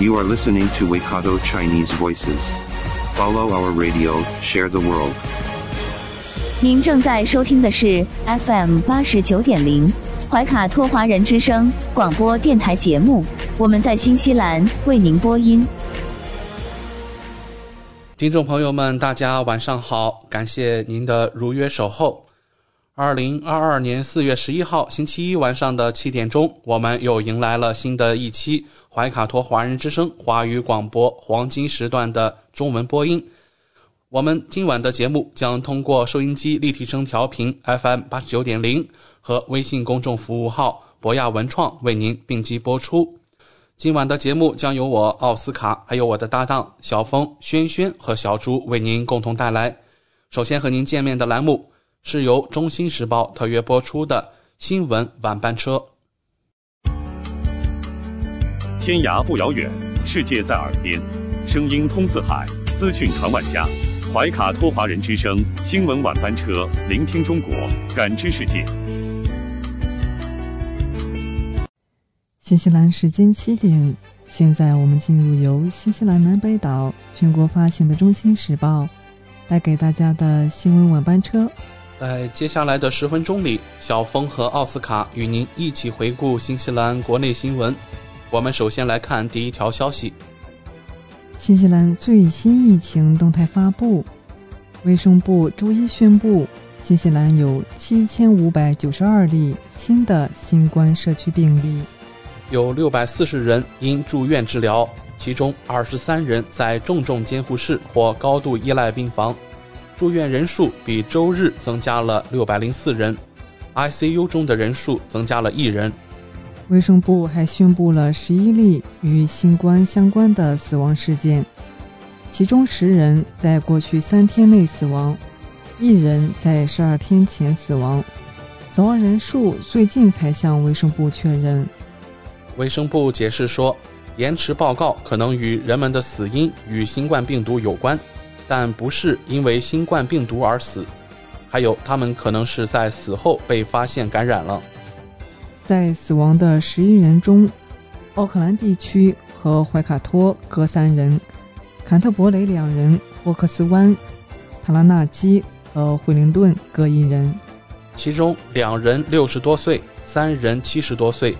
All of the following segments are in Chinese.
You are listening to Waikato Chinese Voices. Follow our radio, share the world. 您正在收听的是 FM 八十九点零怀卡托华人之声广播电台节目，我们在新西兰为您播音。听众朋友们，大家晚上好，感谢您的如约守候。二零二二年四月十一号星期一晚上的七点钟，我们又迎来了新的一期怀卡托华人之声华语广播黄金时段的中文播音。我们今晚的节目将通过收音机立体声调频 FM 八十九点零和微信公众服务号博亚文创为您并机播出。今晚的节目将由我奥斯卡，还有我的搭档小峰、轩轩和小朱为您共同带来。首先和您见面的栏目是由《中新时报》特约播出的新闻晚班车。天涯不遥远，世界在耳边，声音通四海，资讯传万家。怀卡托华人之声新闻晚班车，聆听中国，感知世界。新西兰时间七点，现在我们进入由新西兰南北岛全国发行的《中新时报》带给大家的新闻晚班车。在接下来的十分钟里，小峰和奥斯卡与您一起回顾新西兰国内新闻。我们首先来看第一条消息：新西兰最新疫情动态发布，卫生部周一宣布，新西兰有七千五百九十二例新的新冠社区病例。有六百四十人因住院治疗，其中二十三人在重症监护室或高度依赖病房，住院人数比周日增加了六百零四人，ICU 中的人数增加了一人。卫生部还宣布了十一例与新冠相关的死亡事件，其中十人在过去三天内死亡，一人在十二天前死亡，死亡人数最近才向卫生部确认。卫生部解释说，延迟报告可能与人们的死因与新冠病毒有关，但不是因为新冠病毒而死。还有，他们可能是在死后被发现感染了。在死亡的十一人中，奥克兰地区和怀卡托各三人，坎特伯雷两人，霍克斯湾、塔拉纳基和惠灵顿各一人。其中两人六十多岁，三人七十多岁。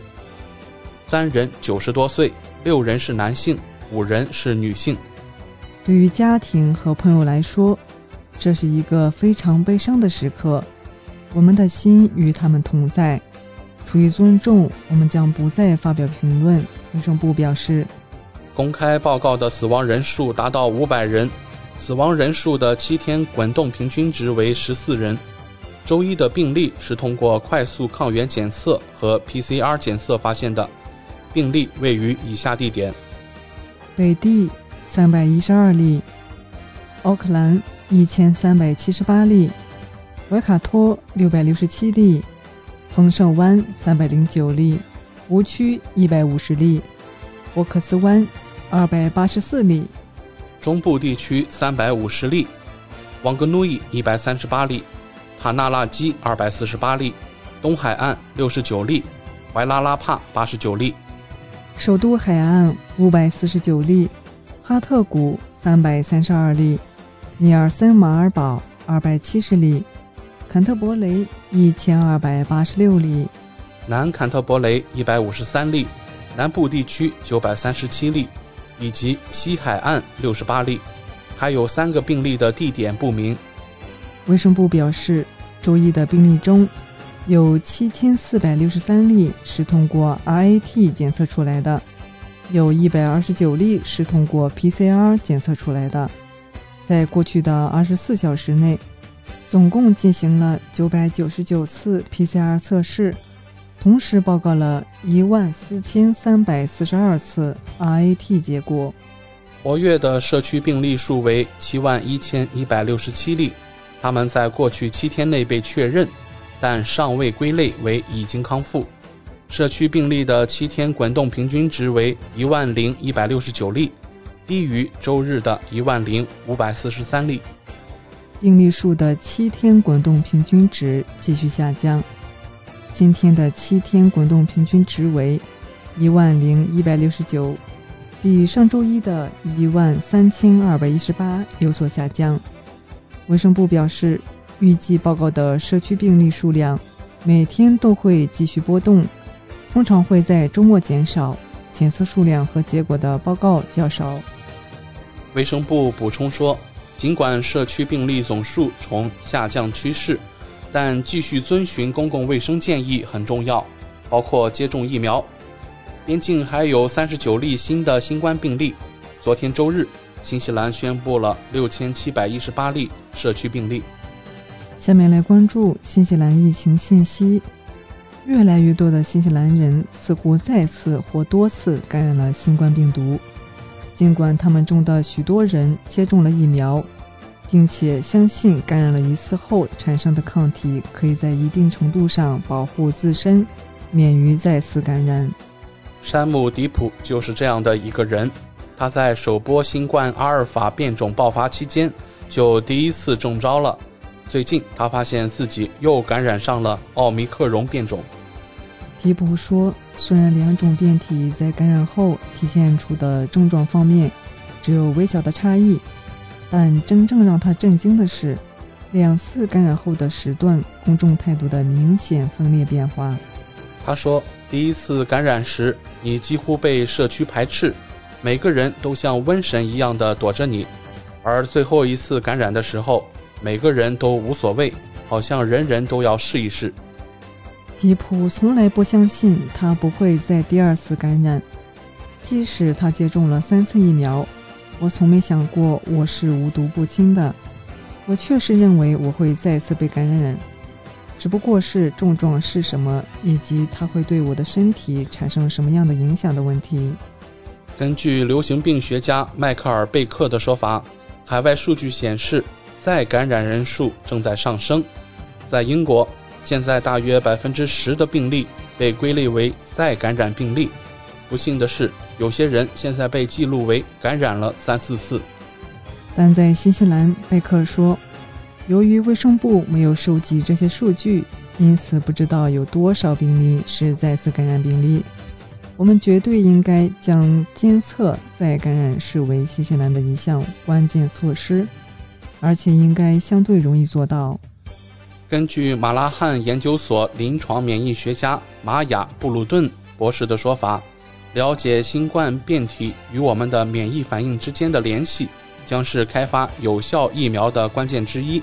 三人九十多岁，六人是男性，五人是女性。对于家庭和朋友来说，这是一个非常悲伤的时刻。我们的心与他们同在。出于尊重，我们将不再发表评论。卫生部表示，公开报告的死亡人数达到五百人，死亡人数的七天滚动平均值为十四人。周一的病例是通过快速抗原检测和 PCR 检测发现的。病例位于以下地点：北地三百一十二例，奥克兰一千三百七十八例，维卡托六百六十七例，丰盛湾三百零九例，湖区一百五十例，霍克斯湾二百八十四例，中部地区三百五十例，旺格努伊一百三十八例，塔纳拉基二百四十八例，东海岸六十九例，怀拉拉帕八十九例。首都海岸五百四十九例，哈特谷三百三十二例，尼尔森马尔堡二百七十例，坎特伯雷一千二百八十六例，南坎特伯雷一百五十三例，南部地区九百三十七例，以及西海岸六十八例，还有三个病例的地点不明。卫生部表示，周一的病例中。有七千四百六十三例是通过 RAT 检测出来的，有一百二十九例是通过 PCR 检测出来的。在过去的二十四小时内，总共进行了九百九十九次 PCR 测试，同时报告了一万四千三百四十二次 RAT 结果。活跃的社区病例数为七万一千一百六十七例，他们在过去七天内被确认，但尚未归类为已经康复。社区病例的七天滚动平均值为一万零一百六十九例，低于周日的一万零五百四十三例。病例数的七天滚动平均值继续下降，今天的七天滚动平均值为一万零一百六十九。比上周一的一万三千二百一十八有所下降。卫生部表示，预计报告的社区病例数量每天都会继续波动，通常会在周末减少。检测数量和结果的报告较少。卫生部补充说，尽管社区病例总数呈下降趋势，但继续遵循公共卫生建议很重要，包括接种疫苗。边境还有三十九例新的新冠病例。昨天周日，新西兰宣布了六千七百一十八例社区病例。下面来关注新西兰疫情信息。越来越多的新西兰人似乎再次或多次感染了新冠病毒，尽管他们中的许多人接种了疫苗，并且相信感染了一次后产生的抗体可以在一定程度上保护自身，免于再次感染。山姆·迪普就是这样的一个人。他在首波新冠阿尔法变种爆发期间就第一次中招了。最近，他发现自己又感染上了奥密克戎变种。迪普说：“虽然两种变体在感染后体现出的症状方面只有微小的差异，但真正让他震惊的是，两次感染后的时段公众态度的明显分裂变化。”他说：“第一次感染时，你几乎被社区排斥，每个人都像瘟神一样的躲着你；而最后一次感染的时候，每个人都无所谓，好像人人都要试一试。”迪普从来不相信他不会再第二次感染，即使他接种了三次疫苗。我从没想过我是无毒不侵的，我确实认为我会再次被感染。只不过是症状是什么，以及它会对我的身体产生什么样的影响的问题。根据流行病学家迈克尔·贝克的说法，海外数据显示，再感染人数正在上升。在英国，现在大约百分之十的病例被归类为再感染病例。不幸的是，有些人现在被记录为感染了三四次。但在新西兰，贝克说。由于卫生部没有收集这些数据，因此不知道有多少病例是再次感染病例。我们绝对应该将监测再感染视为新西兰的一项关键措施，而且应该相对容易做到。根据马拉汉研究所临床免疫学家玛雅·布鲁顿博士的说法，了解新冠变体与我们的免疫反应之间的联系，将是开发有效疫苗的关键之一。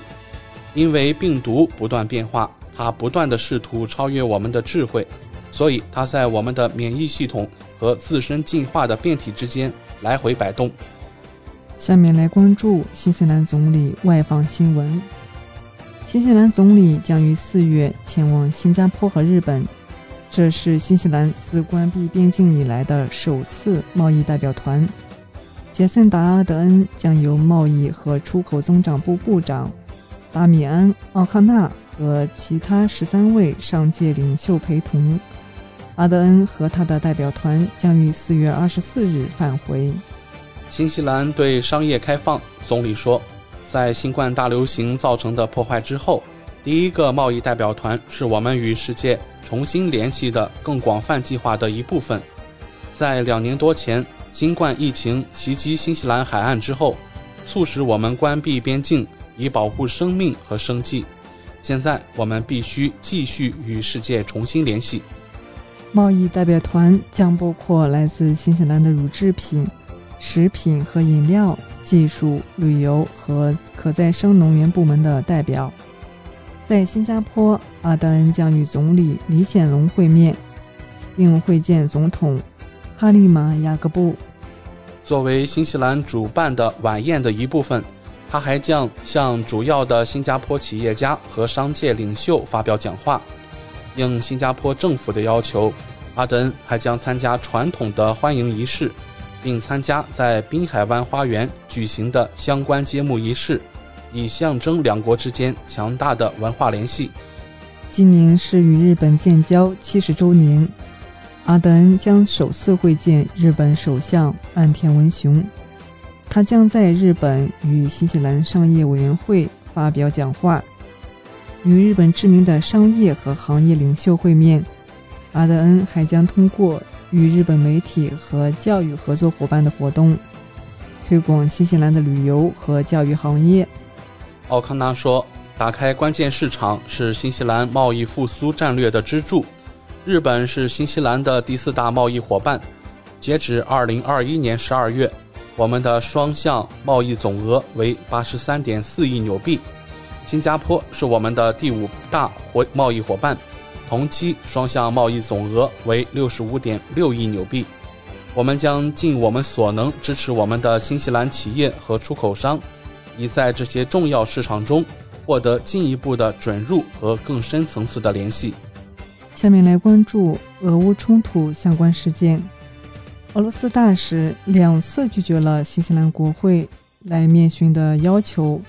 因为病毒不断变化，它不断的试图超越我们的智慧，所以它在我们的免疫系统和自身进化的变体之间来回摆动。下面来关注新西兰总理外访新闻。新西兰总理将于四月前往新加坡和日本，这是新西兰自关闭边境以来的首次贸易代表团。杰森·达阿德恩将由贸易和出口增长部部长。达米安·奥康纳和其他十三位上届领袖陪同，阿德恩和他的代表团将于四月二十四日返回。新西兰对商业开放，总理说，在新冠大流行造成的破坏之后，第一个贸易代表团是我们与世界重新联系的更广泛计划的一部分。在两年多前新冠疫情袭击新西兰海岸之后，促使我们关闭边境。以保护生命和生计。现在我们必须继续与世界重新联系。贸易代表团将包括来自新西兰的乳制品、食品和饮料、技术、旅游和可再生能源部门的代表。在新加坡，阿德恩将与总理李显龙会面，并会见总统哈利玛·雅各布。作为新西兰主办的晚宴的一部分。他还将向主要的新加坡企业家和商界领袖发表讲话。应新加坡政府的要求，阿德恩还将参加传统的欢迎仪式，并参加在滨海湾花园举行的相关揭幕仪式，以象征两国之间强大的文化联系。今年是与日本建交七十周年，阿德恩将首次会见日本首相岸田文雄。他将在日本与新西兰商业委员会发表讲话，与日本知名的商业和行业领袖会面。阿德恩还将通过与日本媒体和教育合作伙伴的活动，推广新西兰的旅游和教育行业。奥康纳说：“打开关键市场是新西兰贸易复苏战略的支柱。日本是新西兰的第四大贸易伙伴。截止二零二一年十二月。”我们的双向贸易总额为八十三点四亿纽币，新加坡是我们的第五大伙贸易伙伴，同期双向贸易总额为六十五点六亿纽币。我们将尽我们所能支持我们的新西兰企业和出口商，以在这些重要市场中获得进一步的准入和更深层次的联系。下面来关注俄乌冲突相关事件。俄罗斯大使两次拒绝了新西兰国会来面询的要求，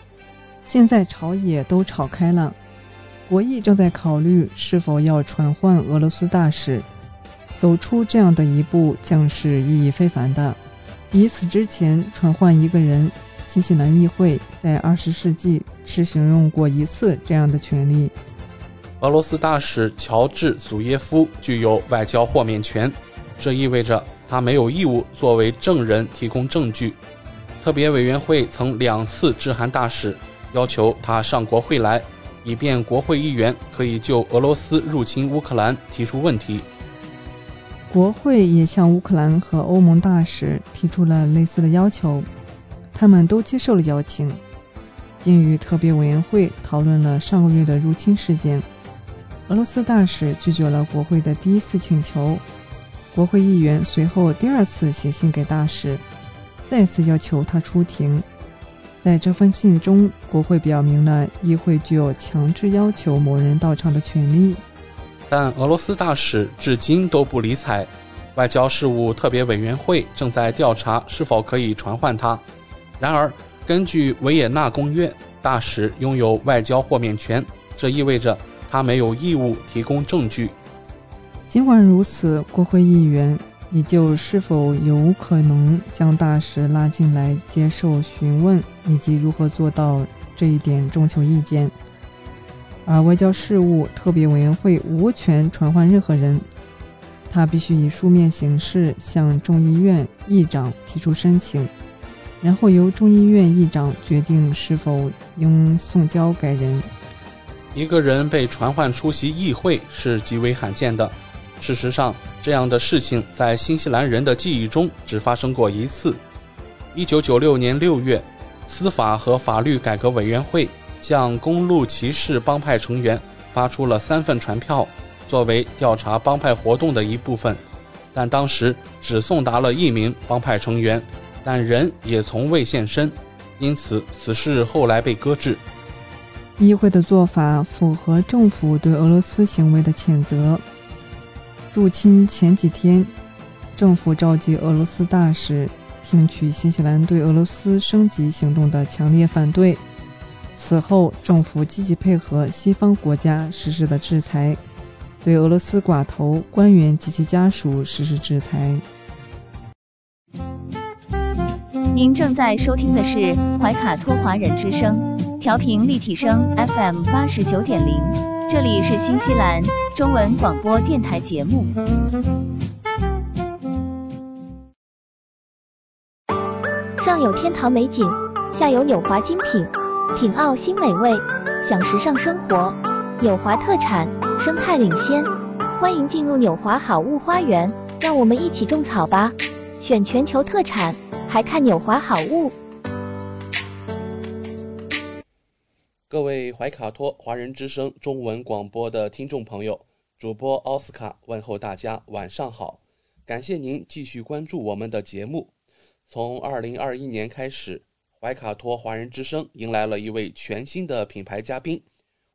现在朝野都吵开了。国议正在考虑是否要传唤俄罗斯大使。走出这样的一步将是意义非凡的。以此之前传唤一个人，新西兰议会在二十世纪只使用过一次这样的权利。俄罗斯大使乔治·祖耶夫具有外交豁免权，这意味着。他没有义务作为证人提供证据。特别委员会曾两次致函大使，要求他上国会来，以便国会议员可以就俄罗斯入侵乌克兰提出问题。国会也向乌克兰和欧盟大使提出了类似的要求，他们都接受了邀请，并与特别委员会讨论了上个月的入侵事件。俄罗斯大使拒绝了国会的第一次请求。国会议员随后第二次写信给大使，再次要求他出庭。在这封信中，国会表明了议会具有强制要求某人到场的权利。但俄罗斯大使至今都不理睬。外交事务特别委员会正在调查是否可以传唤他。然而，根据维也纳公约，大使拥有外交豁免权，这意味着他没有义务提供证据。尽管如此，国会议员依旧是否有可能将大使拉进来接受询问，以及如何做到这一点征求意见。而外交事务特别委员会无权传唤任何人，他必须以书面形式向众议院议长提出申请，然后由众议院议长决定是否应送交该人。一个人被传唤出席议会是极为罕见的。事实上，这样的事情在新西兰人的记忆中只发生过一次。一九九六年六月，司法和法律改革委员会向公路骑士帮派成员发出了三份传票，作为调查帮派活动的一部分，但当时只送达了一名帮派成员，但人也从未现身，因此此事后来被搁置。议会的做法符合政府对俄罗斯行为的谴责。入侵前几天，政府召集俄罗斯大使，听取新西兰对俄罗斯升级行动的强烈反对。此后，政府积极配合西方国家实施的制裁，对俄罗斯寡头、官员及其家属实施制裁。您正在收听的是怀卡托华人之声，调频立体声 FM 八十九点零。这里是新西兰中文广播电台节目。上有天堂美景，下有纽华精品，品澳新美味，享时尚生活。纽华特产，生态领先，欢迎进入纽华好物花园，让我们一起种草吧！选全球特产，还看纽华好物。各位怀卡托华人之声中文广播的听众朋友，主播奥斯卡问候大家晚上好，感谢您继续关注我们的节目。从二零二一年开始，怀卡托华人之声迎来了一位全新的品牌嘉宾，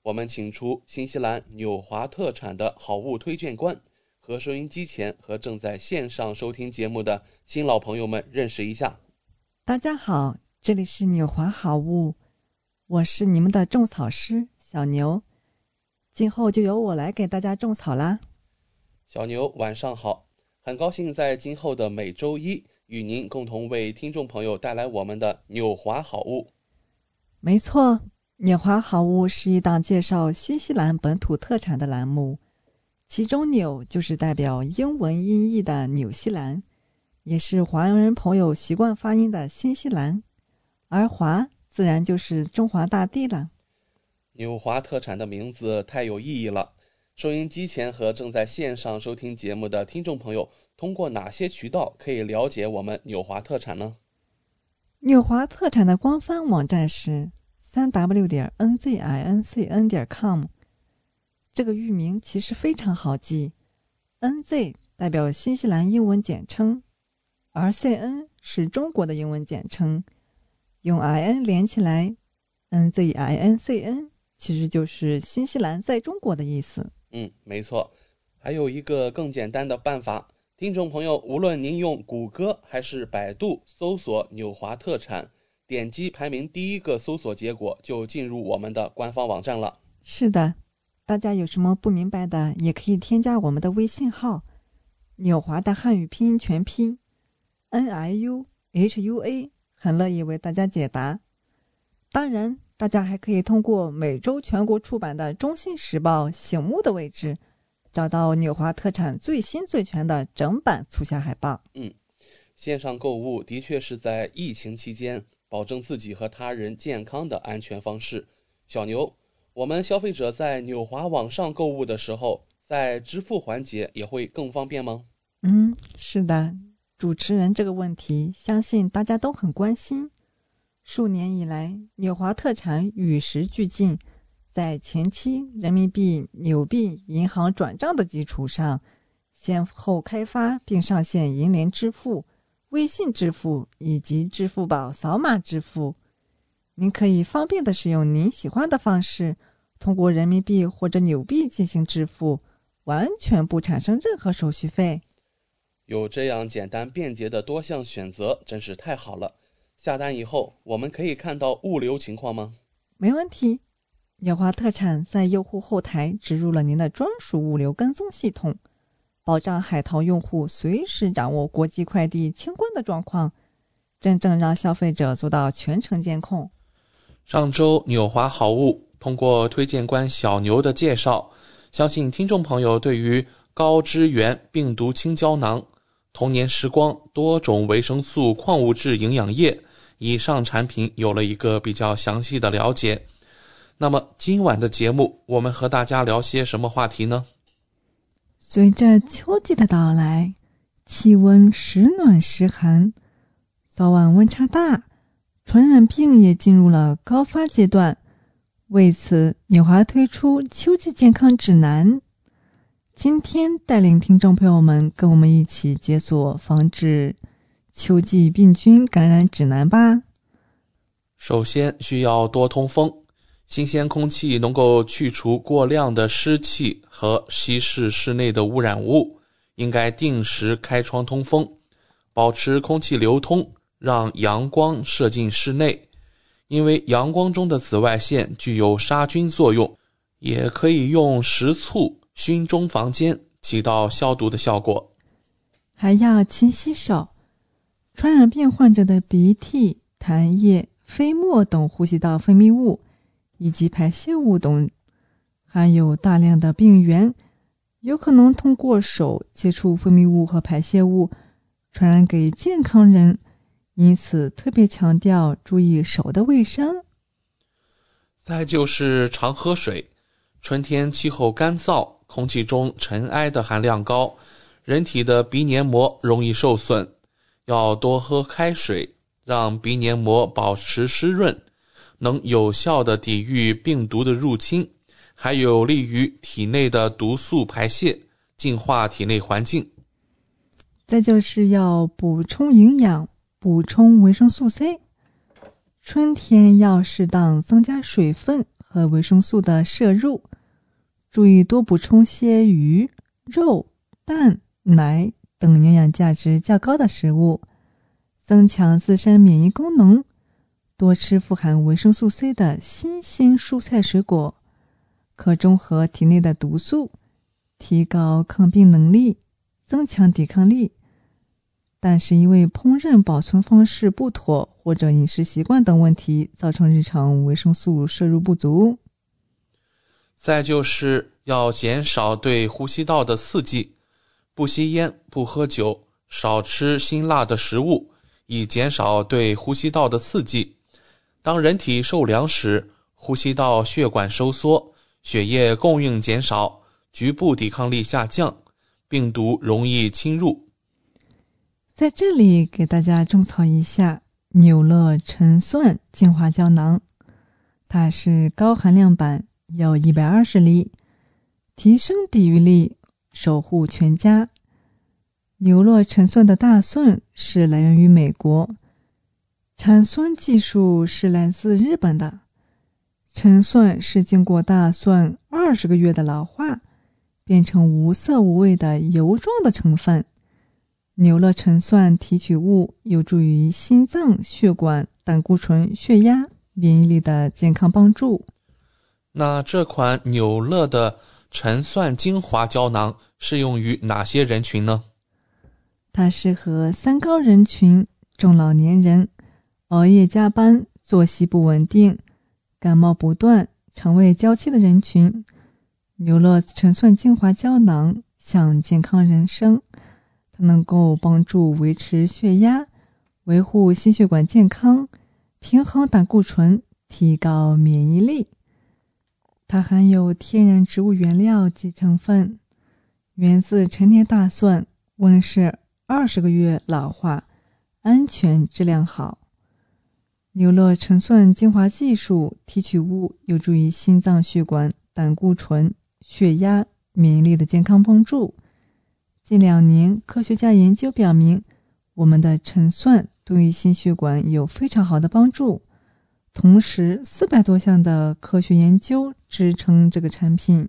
我们请出新西兰纽华特产的好物推荐官，和收音机前和正在线上收听节目的新老朋友们认识一下。大家好，这里是纽华好物，我是你们的种草师小牛，今后就由我来给大家种草啦。小牛晚上好，很高兴在今后的每周一与您共同为听众朋友带来我们的纽华好物。没错，纽华好物是一档介绍新西兰本土特产的栏目，其中“纽”就是代表英文音译的纽西兰，也是华人朋友习惯发音的新西兰，而“华”自然就是中华大地了。纽华特产的名字太有意义了。收音机前和正在线上收听节目的听众朋友，通过哪些渠道可以了解我们纽华特产呢？纽华特产的官方网站是三 w 点 n z i n c n 点 com。这个域名其实非常好记，N Z 代表新西兰英文简称，而 C N 是中国的英文简称，用 I N 连起来，N Z I N C N 其实就是新西兰在中国的意思。嗯，没错，还有一个更简单的办法，听众朋友，无论您用谷歌还是百度搜索“纽华特产”，点击排名第一个搜索结果，就进入我们的官方网站了。是的，大家有什么不明白的，也可以添加我们的微信号“纽华”的汉语拼音全拼 “n i u h u a”，很乐意为大家解答。当然。大家还可以通过每周全国出版的《中信时报》醒目的位置，找到纽华特产最新最全的整版促销海报。嗯，线上购物的确是在疫情期间保证自己和他人健康的安全方式。小牛，我们消费者在纽华网上购物的时候，在支付环节也会更方便吗？嗯，是的，主持人这个问题，相信大家都很关心。数年以来，纽华特产与时俱进，在前期人民币纽币银行转账的基础上，先后开发并上线银联支付、微信支付以及支付宝扫码支付。您可以方便的使用您喜欢的方式，通过人民币或者纽币进行支付，完全不产生任何手续费。有这样简单便捷的多项选择，真是太好了。下单以后，我们可以看到物流情况吗？没问题，纽华特产在用户后台植入了您的专属物流跟踪系统，保障海淘用户随时掌握国际快递清关的状况，真正让消费者做到全程监控。上周纽华好物通过推荐官小牛的介绍，相信听众朋友对于高支源病毒清胶囊、童年时光多种维生素矿物质营养液。以上产品有了一个比较详细的了解。那么今晚的节目，我们和大家聊些什么话题呢？随着秋季的到来，气温时暖时寒，早晚温差大，传染病也进入了高发阶段。为此，纽华推出秋季健康指南。今天带领听众朋友们跟我们一起解锁防治。秋季病菌感染指南吧。首先需要多通风，新鲜空气能够去除过量的湿气和稀释室内的污染物，应该定时开窗通风，保持空气流通，让阳光射进室内。因为阳光中的紫外线具有杀菌作用，也可以用食醋熏中房间，起到消毒的效果。还要勤洗手。传染病患者的鼻涕、痰液、飞沫等呼吸道分泌物，以及排泄物等，含有大量的病原，有可能通过手接触分泌物和排泄物传染给健康人，因此特别强调注意手的卫生。再就是常喝水，春天气候干燥，空气中尘埃的含量高，人体的鼻黏膜容易受损。要多喝开水，让鼻黏膜保持湿润，能有效的抵御病毒的入侵，还有利于体内的毒素排泄，净化体内环境。再就是要补充营养，补充维生素 C。春天要适当增加水分和维生素的摄入，注意多补充些鱼、肉、蛋、奶等营养价值较高的食物，增强自身免疫功能。多吃富含维生素 C 的新鲜蔬菜水果，可中和体内的毒素，提高抗病能力，增强抵抗力。但是因为烹饪保存方式不妥或者饮食习惯等问题，造成日常维生素摄入不足。再就是要减少对呼吸道的刺激，不吸烟，不喝酒，少吃辛辣的食物，以减少对呼吸道的刺激。当人体受凉时，呼吸道血管收缩，血液供应减少，局部抵抗力下降，病毒容易侵入。在这里给大家种草一下纽乐陈蒜精华胶囊，它是高含量版，有一百二十粒，提升抵御力，守护全家。牛乐陈蒜的大蒜是来源于美国，产酸技术是来自日本的。陈蒜是经过大蒜二十个月的老化，变成无色无味的油状的成分。牛乐陈蒜提取物有助于心脏、血管、胆固醇、血压、免疫力的健康帮助。那这款纽乐的陈蒜精华胶囊适用于哪些人群呢？它适合三高人群、中老年人、熬夜加班、作息不稳定、感冒不断、肠胃娇气的人群。牛乐陈蒜精华胶囊向健康人生。它能够帮助维持血压，维护心血管健康，平衡胆固醇，提高免疫力。它含有天然植物原料及成分，源自陈年大蒜，温室二十个月老化，安全质量好。牛乐陈蒜精华技术提取物有助于心脏血管、胆固醇、血压、免疫力的健康帮助。近两年，科学家研究表明，我们的陈蒜对于心血管有非常好的帮助。同时，四百多项的科学研究支撑这个产品。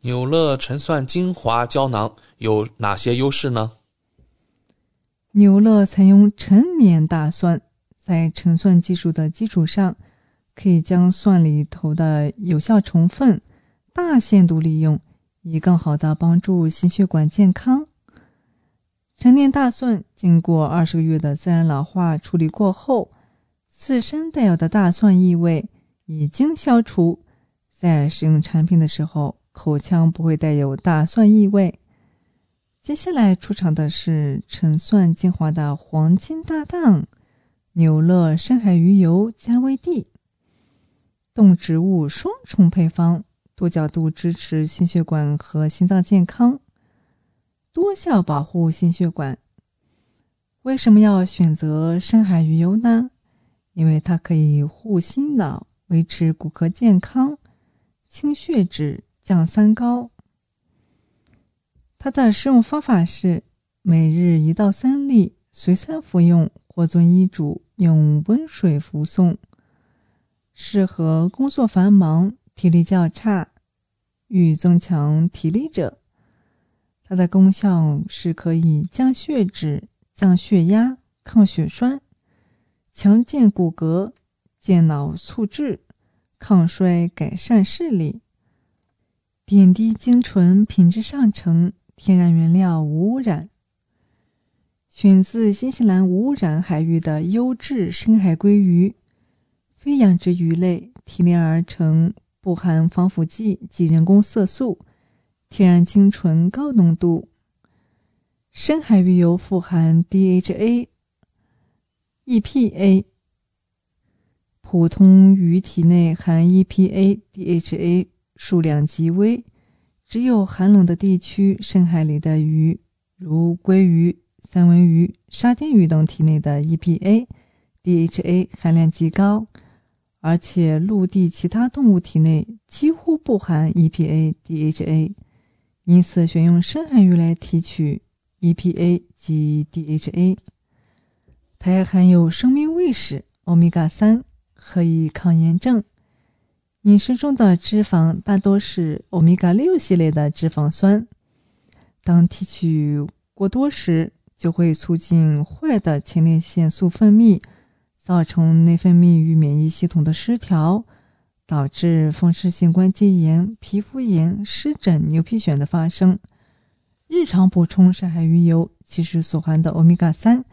纽乐陈蒜精华胶囊有哪些优势呢？纽乐采用陈年大蒜，在陈蒜技术的基础上，可以将蒜里头的有效成分大限度利用。以更好的帮助心血管健康。陈年大蒜经过二十个月的自然老化处理过后，自身带有的大蒜异味已经消除，在使用产品的时候，口腔不会带有大蒜异味。接下来出场的是陈蒜精华的黄金搭档——纽乐深海鱼油加维 D，动植物双重配方。多角度支持心血管和心脏健康，多效保护心血管。为什么要选择深海鱼油呢？因为它可以护心脑，维持骨骼健康，清血脂，降三高。它的使用方法是每日一到三粒，随餐服用或遵医嘱用温水服送，适合工作繁忙。体力较差，欲增强体力者，它的功效是可以降血脂、降血压、抗血栓、强健骨骼、健脑促智、抗衰、改善视力。点滴精纯，品质上乘，天然原料，无污染，选自新西兰无污染海域的优质深海鲑鱼，非养殖鱼类提炼而成。不含防腐剂及人工色素，天然精纯高浓度。深海鱼油富含 DHA、EPA。普通鱼体内含 EPA、DHA 数量极微，只有寒冷的地区深海里的鱼，如鲑鱼、三文鱼、沙丁鱼等体内的 EPA、DHA 含量极高。而且，陆地其他动物体内几乎不含 EPA、DHA，因此选用深海鱼来提取 EPA 及 DHA。它还含有生命卫士欧米伽三，可以抗炎症。饮食中的脂肪大多是欧米伽六系列的脂肪酸，当提取过多时，就会促进坏的前列腺素分泌，造成内分泌与免疫系统的失调，导致风湿性关节炎、皮肤炎、湿疹、牛皮癣的发生。日常补充深海鱼油，其实所含的欧米伽三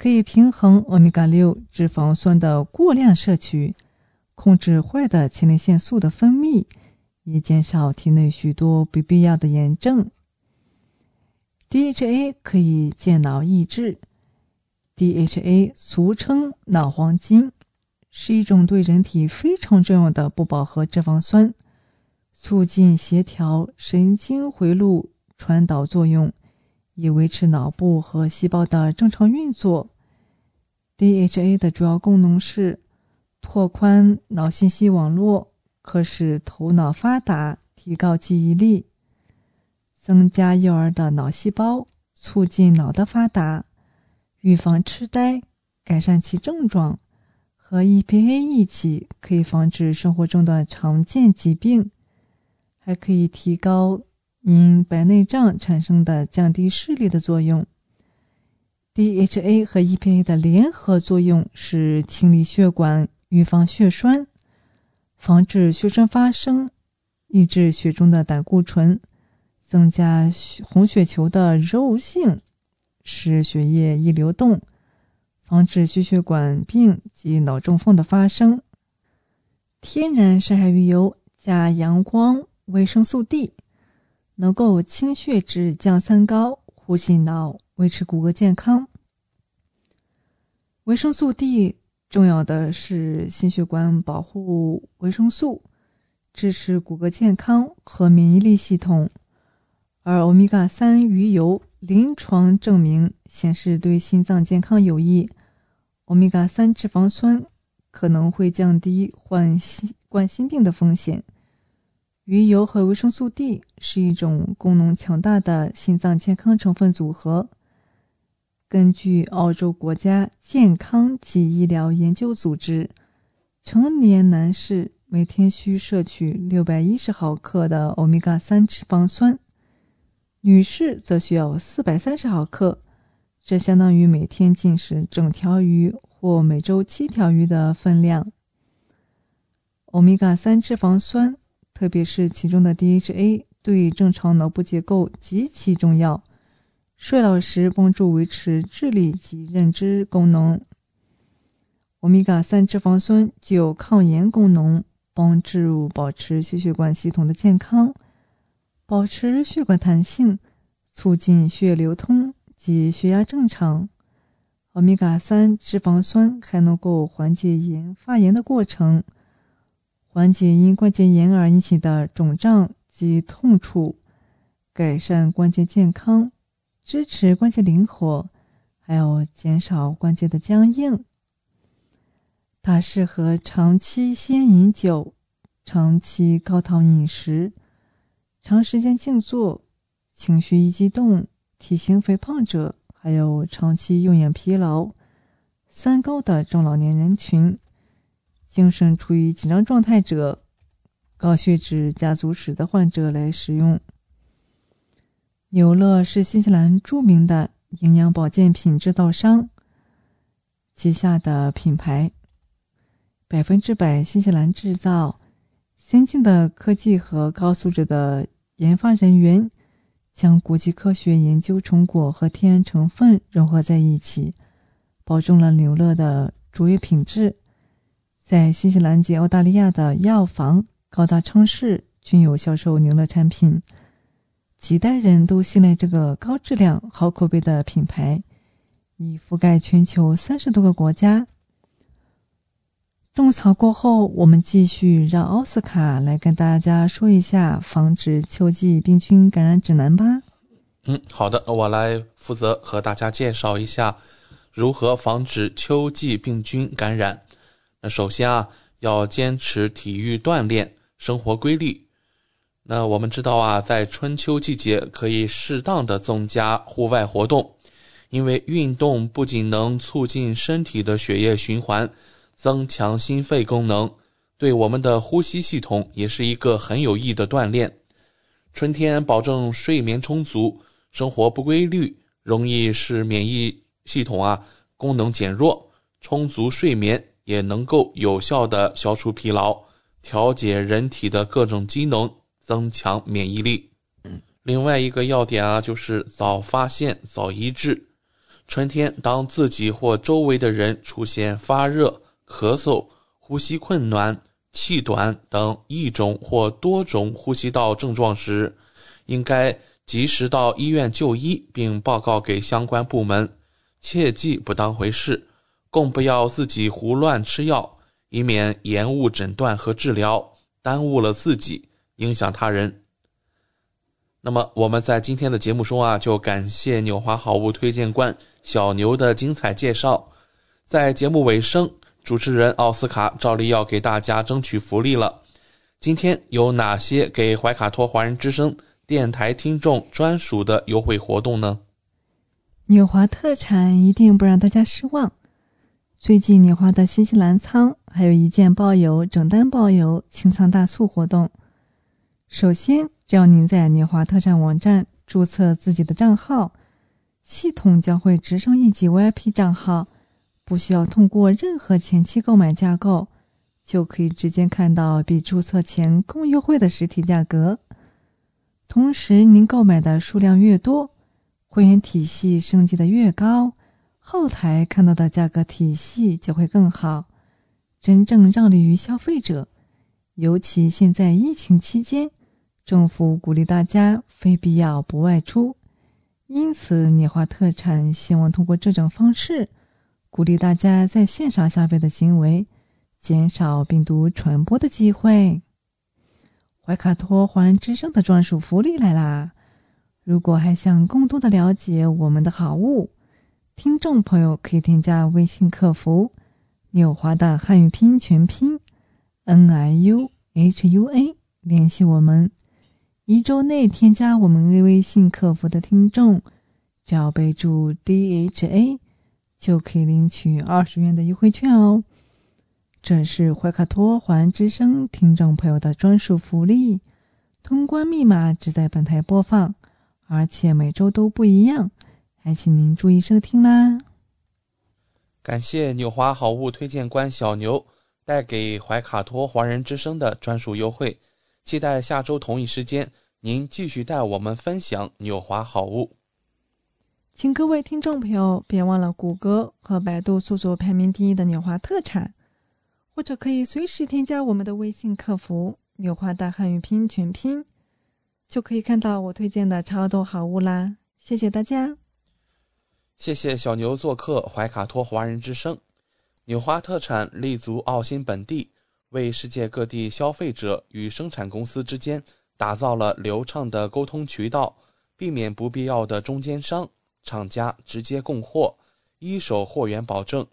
可以平衡欧米伽六脂肪酸的过量摄取，控制坏的前列腺素的分泌，以减少体内许多不必要的炎症。DHA 可以健脑益智。DHA 俗称脑黄金，是一种对人体非常重要的不饱和脂肪酸，促进协调神经回路传导作用，以维持脑部和细胞的正常运作。DHA 的主要功能是拓宽脑信息网络，可使头脑发达，提高记忆力。增加幼儿的脑细胞，促进脑的发达，预防痴呆，改善其症状。和 EPA 一起，可以防止生活中的常见疾病，还可以提高因白内障产生的降低视力的作用。DHA 和 EPA 的联合作用是清理血管、预防血栓、防止血栓发生、抑制血中的胆固醇。增加红血球的柔性，使血液易流动，防止心血管病及脑中风的发生。天然深海鱼油加阳光维生素 D，能够清血脂、降三高、护心脑、维持骨骼健康。维生素 D 重要的是心血管保护维生素，支持骨骼健康和免疫力系统。而欧米伽三鱼油临床证明显示对心脏健康有益。欧米伽三脂肪酸可能会降低患心冠心病的风险。鱼油和维生素 D 是一种功能强大的心脏健康成分组合。根据澳洲国家健康及医疗研究组织，成年男士每天需摄取六百一十毫克的欧米伽三脂肪酸。女士则需要四百三十毫克，这相当于每天进食整条鱼或每周七条鱼的分量。欧米伽三脂肪酸，特别是其中的 DHA，对正常脑部结构极其重要，衰老时帮助维持智力及认知功能。欧米伽三脂肪酸具有抗炎功能，帮助保持心血管系统的健康。保持血管弹性，促进血液流通及血压正常。欧米伽三脂肪酸还能够缓解炎发炎的过程，缓解因关节炎而引起的肿胀及痛处，改善关节健康，支持关节灵活，还有减少关节的僵硬。它适合长期吸烟饮酒、长期高糖饮食。长时间静坐、情绪易激动、体型肥胖者，还有长期用眼疲劳、三高的中老年人群、精神处于紧张状态者、高血脂家族史的患者来使用。纽乐是新西兰著名的营养保健品制造商，旗下的品牌百分之百新西兰制造。先进的科技和高素质的研发人员，将国际科学研究成果和天然成分融合在一起，保证了纽乐的卓越品质。在新西兰及澳大利亚的药房、高大超市均有销售牛乐产品，几代人都信赖这个高质量、好口碑的品牌，已覆盖全球三十多个国家。种草过后，我们继续让奥斯卡来跟大家说一下防止秋季病菌感染指南吧。嗯，好的，我来负责和大家介绍一下如何防止秋季病菌感染。那首先啊，要坚持体育锻炼，生活规律。那我们知道啊，在春秋季节可以适当的增加户外活动，因为运动不仅能促进身体的血液循环。增强心肺功能，对我们的呼吸系统也是一个很有益的锻炼。春天保证睡眠充足，生活不规律，容易使免疫系统啊功能减弱。充足睡眠也能够有效的消除疲劳，调节人体的各种机能，增强免疫力。另外一个要点啊，就是早发现早医治。春天，当自己或周围的人出现发热、咳嗽、呼吸困难、气短等一种或多种呼吸道症状时，应该及时到医院就医，并报告给相关部门，切记不当回事，更不要自己胡乱吃药，以免延误诊断和治疗，耽误了自己，影响他人。那么我们在今天的节目中啊，就感谢纽华好物推荐官小牛的精彩介绍。在节目尾声，主持人奥斯卡照例要给大家争取福利了。今天有哪些给怀卡托华人之声电台听众专属的优惠活动呢？纽华特产一定不让大家失望。最近纽华的新西兰仓还有一件包邮、整单包邮清仓大促活动。首先，只要您在年华特产网站注册自己的账号，系统将会直升一级 VIP 账号，不需要通过任何前期购买架构，就可以直接看到比注册前更优惠的实体价格。同时，您购买的数量越多，会员体系升级的越高，后台看到的价格体系就会更好，真正让利于消费者。尤其现在疫情期间。政府鼓励大家非必要不外出，因此年华特产希望通过这种方式，鼓励大家在线上消费的行为，减少病毒传播的机会。怀卡托华人之声的专属福利来啦！如果还想更多的了解我们的好物，听众朋友可以添加微信客服“纽华”的汉语拼音全拼 “n i u h u a” 联系我们。一周内添加我们微微信客服的听众，只要备注 DHA，就可以领取二十元的优惠券哦。这是怀卡托环之声听众朋友的专属福利，通关密码只在本台播放，而且每周都不一样，还请您注意收听啦。感谢纽华好物推荐官小牛带给怀卡托华人之声的专属优惠。期待下周同一时间，您继续带我们分享纽华好物。请各位听众朋友别忘了谷歌和百度搜索排名第一的纽华特产，或者可以随时添加我们的微信客服“纽华大汉语拼音全拼”，就可以看到我推荐的超多好物啦！谢谢大家，谢谢小牛做客怀卡托华人之声。纽华特产立足澳新本地。为世界各地消费者与生产公司之间打造了流畅的沟通渠道，避免不必要的中间商，厂家直接供货，一手货源保证。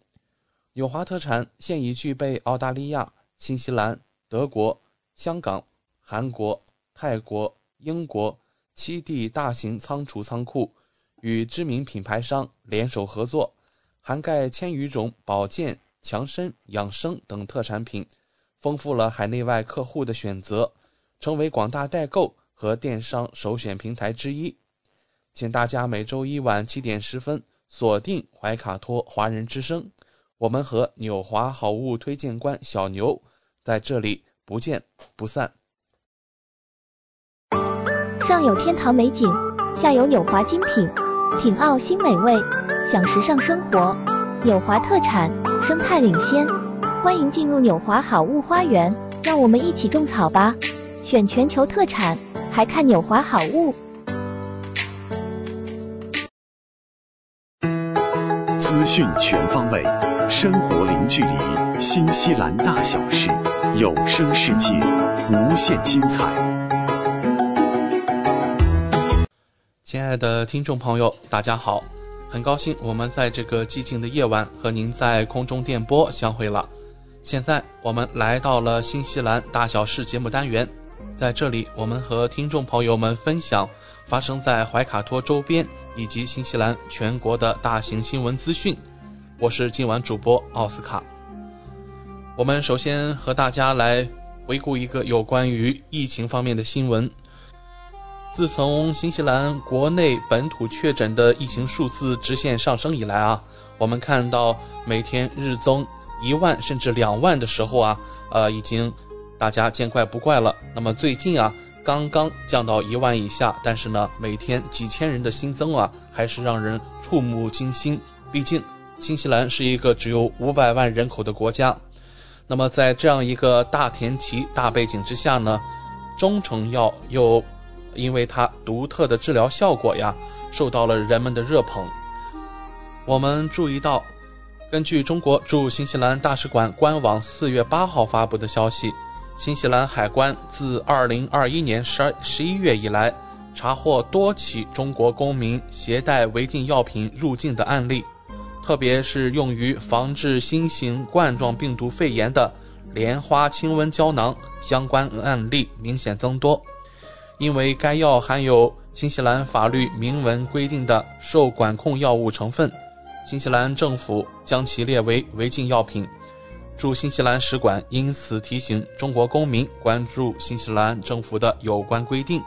纽华特产现已具备澳大利亚、新西兰、德国、香港、韩国、泰国、英国七地大型仓储仓库，与知名品牌商联手合作，涵盖千余种保健、强身、养生等特产品。丰富了海内外客户的选择，成为广大代购和电商首选平台之一。请大家每周一晚七点十分锁定怀卡托华人之声，我们和纽华好物推荐官小牛在这里不见不散。上有天堂美景，下有纽华精品，品澳新美味，享时尚生活。纽华特产，生态领先。欢迎进入纽华好物花园，让我们一起种草吧！选全球特产，还看纽华好物。资讯全方位，生活零距离，新西兰大小事，有声世界，无限精彩。亲爱的听众朋友，大家好，很高兴我们在这个寂静的夜晚和您在空中电波相会了。现在我们来到了新西兰大小事节目单元，在这里我们和听众朋友们分享发生在怀卡托周边以及新西兰全国的大型新闻资讯。我是今晚主播奥斯卡。我们首先和大家来回顾一个有关于疫情方面的新闻。自从新西兰国内本土确诊的疫情数字直线上升以来啊，我们看到每天日增一万甚至两万的时候啊，呃，已经大家见怪不怪了。那么最近啊，刚刚降到一万以下，但是呢，每天几千人的新增啊，还是让人触目惊心。毕竟新西兰是一个只有五百万人口的国家。那么在这样一个大前提、大背景之下呢，中成药又。因为它独特的治疗效果呀，受到了人们的热捧。我们注意到，根据中国驻新西兰大使馆官网四月八号发布的消息，新西兰海关自二零二一年十二十一月以来，查获多起中国公民携带违禁药品入境的案例，特别是用于防治新型冠状病毒肺炎的莲花清瘟胶囊相关案例明显增多。因为该药含有新西兰法律明文规定的受管控药物成分，新西兰政府将其列为违禁药品。驻新西兰使馆因此提醒中国公民关注新西兰政府的有关规定。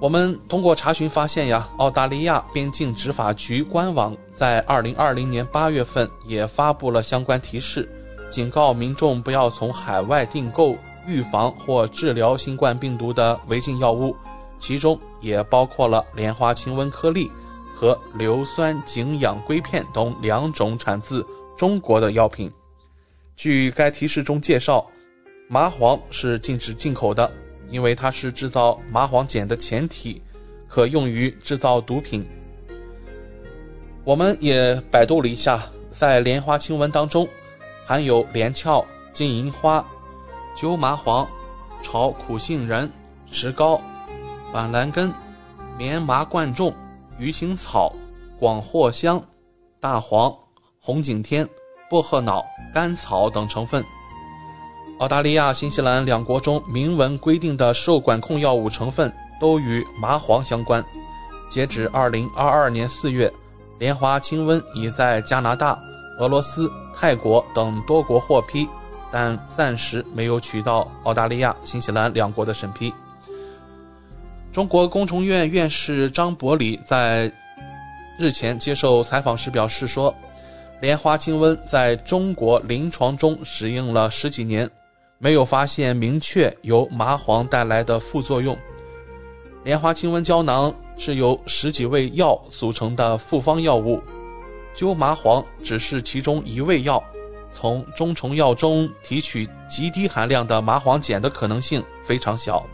我们通过查询发现呀，澳大利亚边境执法局官网在二零二零年八月份也发布了相关提示，警告民众不要从海外订购。预防或治疗新冠病毒的违禁药物，其中也包括了莲花清瘟颗粒和硫酸景氧硅片等两种产自中国的药品。据该提示中介绍，麻黄是禁止进口的，因为它是制造麻黄碱的前体，可用于制造毒品。我们也百度了一下，在莲花清瘟当中，含有连翘、金银花。灸麻黄、炒苦杏仁、石膏、板蓝根、棉麻贯众、鱼腥草、广藿香、大黄、红景天、薄荷脑、甘草等成分。澳大利亚、新西兰两国中明文规定的受管控药物成分都与麻黄相关。截止二零二二年四月，莲花清瘟已在加拿大、俄罗斯、泰国等多国获批。但暂时没有取到澳大利亚、新西兰两国的审批。中国工程院院士张伯礼在日前接受采访时表示说：“莲花清瘟在中国临床中使用了十几年，没有发现明确由麻黄带来的副作用。莲花清瘟胶囊是由十几味药组成的复方药物，灸麻黄只是其中一味药。”从中成药中提取极低含量的麻黄碱的可能性非常小。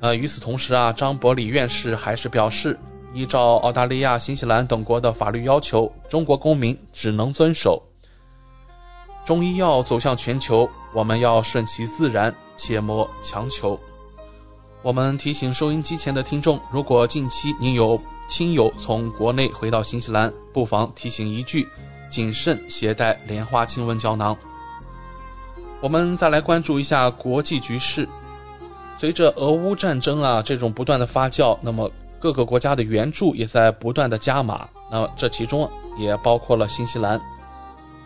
呃，与此同时啊，张伯礼院士还是表示，依照澳大利亚、新西兰等国的法律要求，中国公民只能遵守。中医药走向全球，我们要顺其自然，切莫强求。我们提醒收音机前的听众，如果近期您有亲友从国内回到新西兰，不妨提醒一句。谨慎携带莲花清瘟胶囊。我们再来关注一下国际局势。随着俄乌战争啊这种不断的发酵，那么各个国家的援助也在不断的加码。那么这其中也包括了新西兰。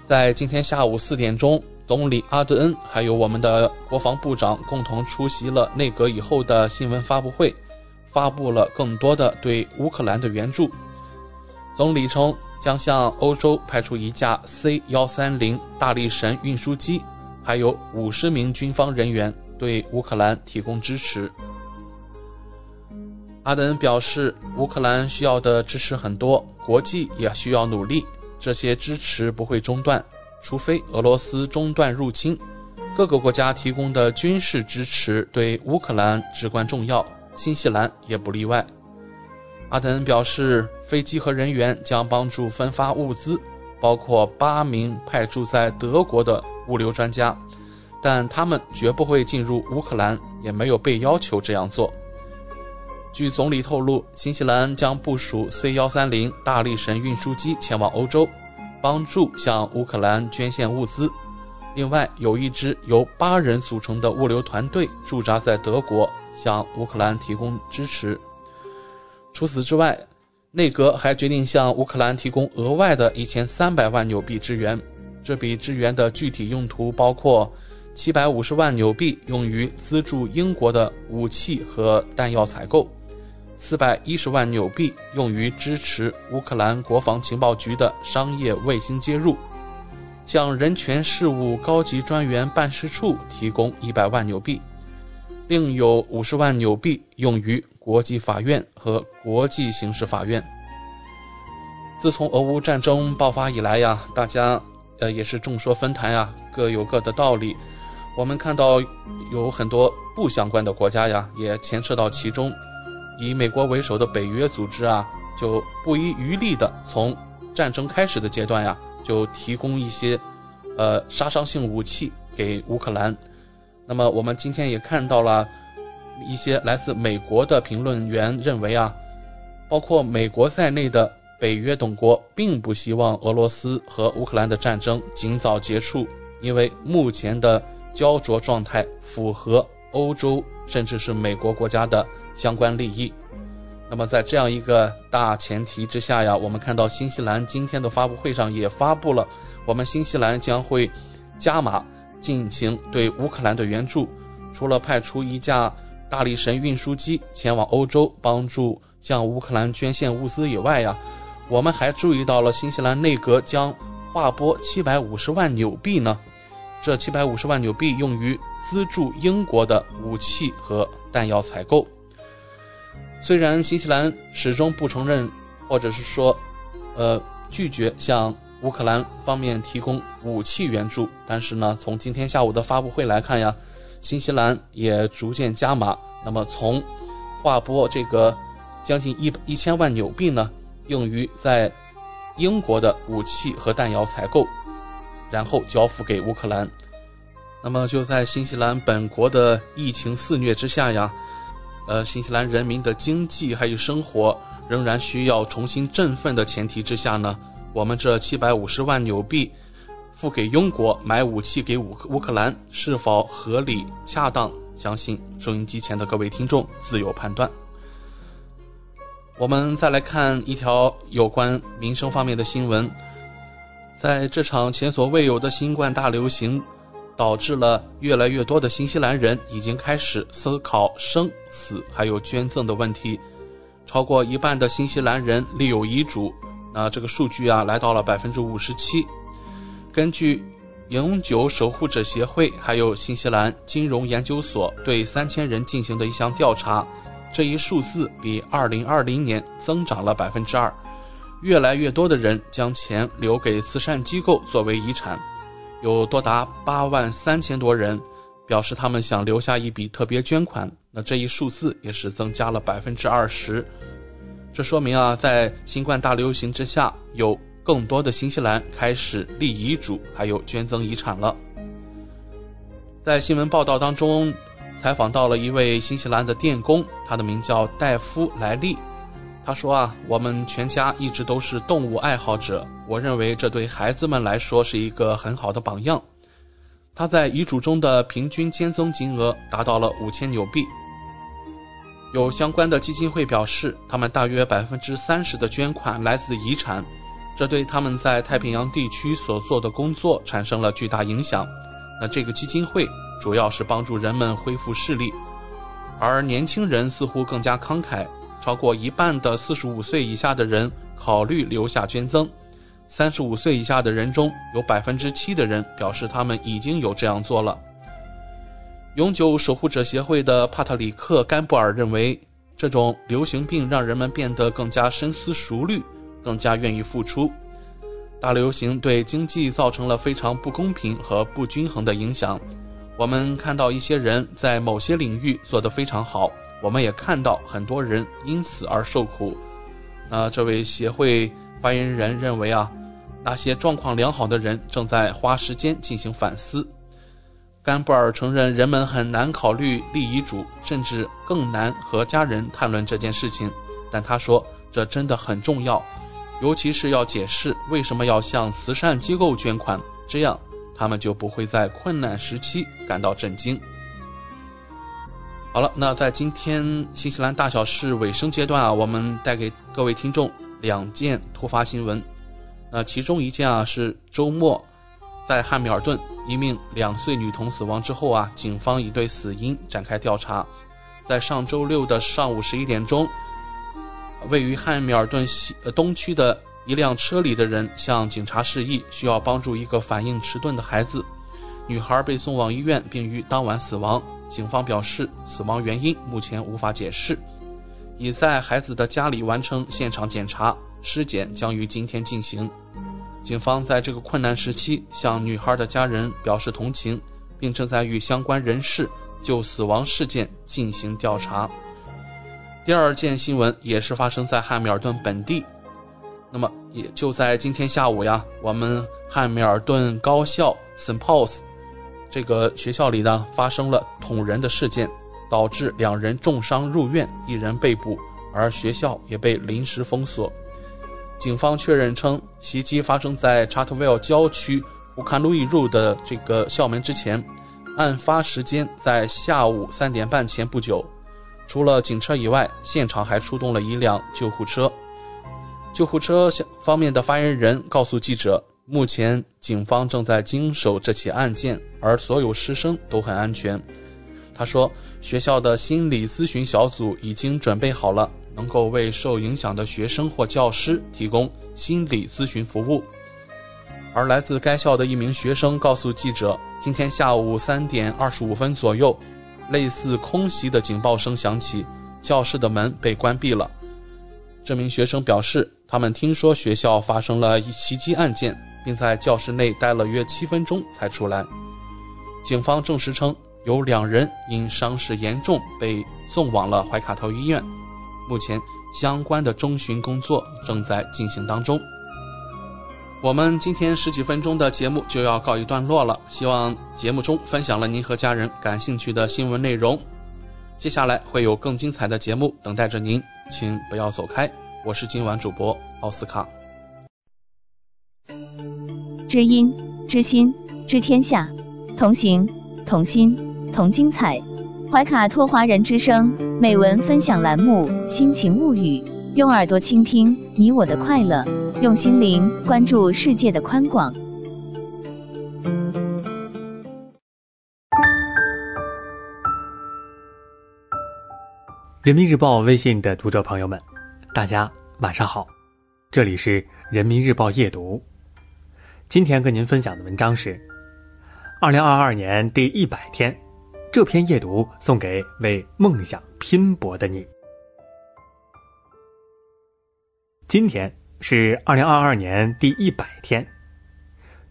在今天下午四点钟，总理阿德恩还有我们的国防部长共同出席了内阁以后的新闻发布会，发布了更多的对乌克兰的援助。总理称。将向欧洲派出一架 C 幺三零大力神运输机，还有五十名军方人员对乌克兰提供支持。阿德恩表示，乌克兰需要的支持很多，国际也需要努力，这些支持不会中断，除非俄罗斯中断入侵。各个国家提供的军事支持对乌克兰至关重要，新西兰也不例外。阿德恩表示，飞机和人员将帮助分发物资，包括八名派驻在德国的物流专家，但他们绝不会进入乌克兰，也没有被要求这样做。据总理透露，新西兰将部署 C 幺三零大力神运输机前往欧洲，帮助向乌克兰捐献物资。另外，有一支由八人组成的物流团队驻扎在德国，向乌克兰提供支持。除此之外，内阁还决定向乌克兰提供额外的一千三百万纽币支援。这笔支援的具体用途包括七百五十万纽币用于资助英国的武器和弹药采购，四百一十万纽币用于支持乌克兰国防情报局的商业卫星接入，向人权事务高级专员办事处提供一百万纽币，另有五十万纽币用于国际法院和国际刑事法院。自从俄乌战争爆发以来呀，大家呃也是众说纷纭呀，各有各的道理。我们看到有很多不相关的国家呀，也牵涉到其中。以美国为首的北约组织啊，就不遗余力的从战争开始的阶段呀，就提供一些呃杀伤性武器给乌克兰。那么我们今天也看到了一些来自美国的评论员认为啊，包括美国在内的北约等国并不希望俄罗斯和乌克兰的战争尽早结束，因为目前的。焦灼状态符合欧洲甚至是美国国家的相关利益。那么在这样一个大前提之下呀，我们看到新西兰今天的发布会上也发布了，我们新西兰将会加码进行对乌克兰的援助。除了派出一架大力神运输机前往欧洲帮助向乌克兰捐献物资以外呀，我们还注意到了新西兰内阁将划拨七百五十万纽币呢。这七百五十万纽币用于资助英国的武器和弹药采购。虽然新西兰始终不承认，或者是说，呃，拒绝向乌克兰方面提供武器援助，但是呢，从今天下午的发布会来看呀，新西兰也逐渐加码。那么从划拨这个将近一一千万纽币呢，用于在英国的武器和弹药采购。然后交付给乌克兰。那么就在新西兰本国的疫情肆虐之下呀，呃，新西兰人民的经济还有生活仍然需要重新振奋的前提之下呢，我们这七百五十万纽币付给英国买武器给乌乌克兰是否合理恰当？相信收音机前的各位听众自有判断。我们再来看一条有关民生方面的新闻。在这场前所未有的新冠大流行，导致了越来越多的新西兰人已经开始思考生死还有捐赠的问题。超过一半的新西兰人立有遗嘱，那这个数据啊来到了百分之五十七。根据永久守护者协会还有新西兰金融研究所对三千人进行的一项调查，这一数字比二零二零年增长了百分之二。越来越多的人将钱留给慈善机构作为遗产，有多达八万三千多人表示他们想留下一笔特别捐款。那这一数字也是增加了百分之二十。这说明啊，在新冠大流行之下，有更多的新西兰开始立遗嘱，还有捐赠遗产了。在新闻报道当中，采访到了一位新西兰的电工，他的名叫戴夫莱利。他说啊，我们全家一直都是动物爱好者。我认为这对孩子们来说是一个很好的榜样。他在遗嘱中的平均捐赠金额达到了五千纽币。有相关的基金会表示，他们大约百分之三十的捐款来自遗产，这对他们在太平洋地区所做的工作产生了巨大影响。那这个基金会主要是帮助人们恢复视力，而年轻人似乎更加慷慨。超过一半的四十五岁以下的人考虑留下捐赠，三十五岁以下的人中有百分之七的人表示他们已经有这样做了。永久守护者协会的帕特里克·甘布尔认为，这种流行病让人们变得更加深思熟虑，更加愿意付出。大流行对经济造成了非常不公平和不均衡的影响。我们看到一些人在某些领域做得非常好。我们也看到很多人因此而受苦。那这位协会发言人认为啊，那些状况良好的人正在花时间进行反思。甘布尔承认，人们很难考虑立遗嘱，甚至更难和家人谈论这件事情。但他说，这真的很重要，尤其是要解释为什么要向慈善机构捐款，这样他们就不会在困难时期感到震惊。好了，那在今天新西兰大小事尾声阶段啊，我们带给各位听众两件突发新闻。那其中一件啊是周末在汉密尔顿一名两岁女童死亡之后啊，警方已对死因展开调查。在上周六的上午十一点钟，位于汉密尔顿西呃东区的一辆车里的人向警察示意，需要帮助一个反应迟钝的孩子。女孩被送往医院，并于当晚死亡。警方表示，死亡原因目前无法解释。已在孩子的家里完成现场检查，尸检将于今天进行。警方在这个困难时期向女孩的家人表示同情，并正在与相关人士就死亡事件进行调查。第二件新闻也是发生在汉密尔顿本地。那么也就在今天下午呀，我们汉密尔顿高校 St. Paul's 这个学校里呢发生了捅人的事件。导致两人重伤入院，一人被捕，而学校也被临时封锁。警方确认称，袭击发生在查特威尔郊区乌坎路易路的这个校门之前，案发时间在下午三点半前不久。除了警车以外，现场还出动了一辆救护车。救护车方面的发言人告诉记者，目前警方正在经手这起案件，而所有师生都很安全。他说，学校的心理咨询小组已经准备好了，能够为受影响的学生或教师提供心理咨询服务。而来自该校的一名学生告诉记者，今天下午三点二十五分左右，类似空袭的警报声响起，教室的门被关闭了。这名学生表示，他们听说学校发生了一袭击案件，并在教室内待了约七分钟才出来。警方证实称。有两人因伤势严重被送往了怀卡托医院，目前相关的中巡工作正在进行当中。我们今天十几分钟的节目就要告一段落了，希望节目中分享了您和家人感兴趣的新闻内容。接下来会有更精彩的节目等待着您，请不要走开。我是今晚主播奥斯卡。知音、知心、知天下，同行同心。同精彩，怀卡托华人之声美文分享栏目《心情物语》，用耳朵倾听你我的快乐，用心灵关注世界的宽广。人民日报微信的读者朋友们，大家晚上好，这里是人民日报夜读。今天跟您分享的文章是二零二二年第一百天。这篇夜读送给为梦想拼搏的你。今天是二零二二年第一百天，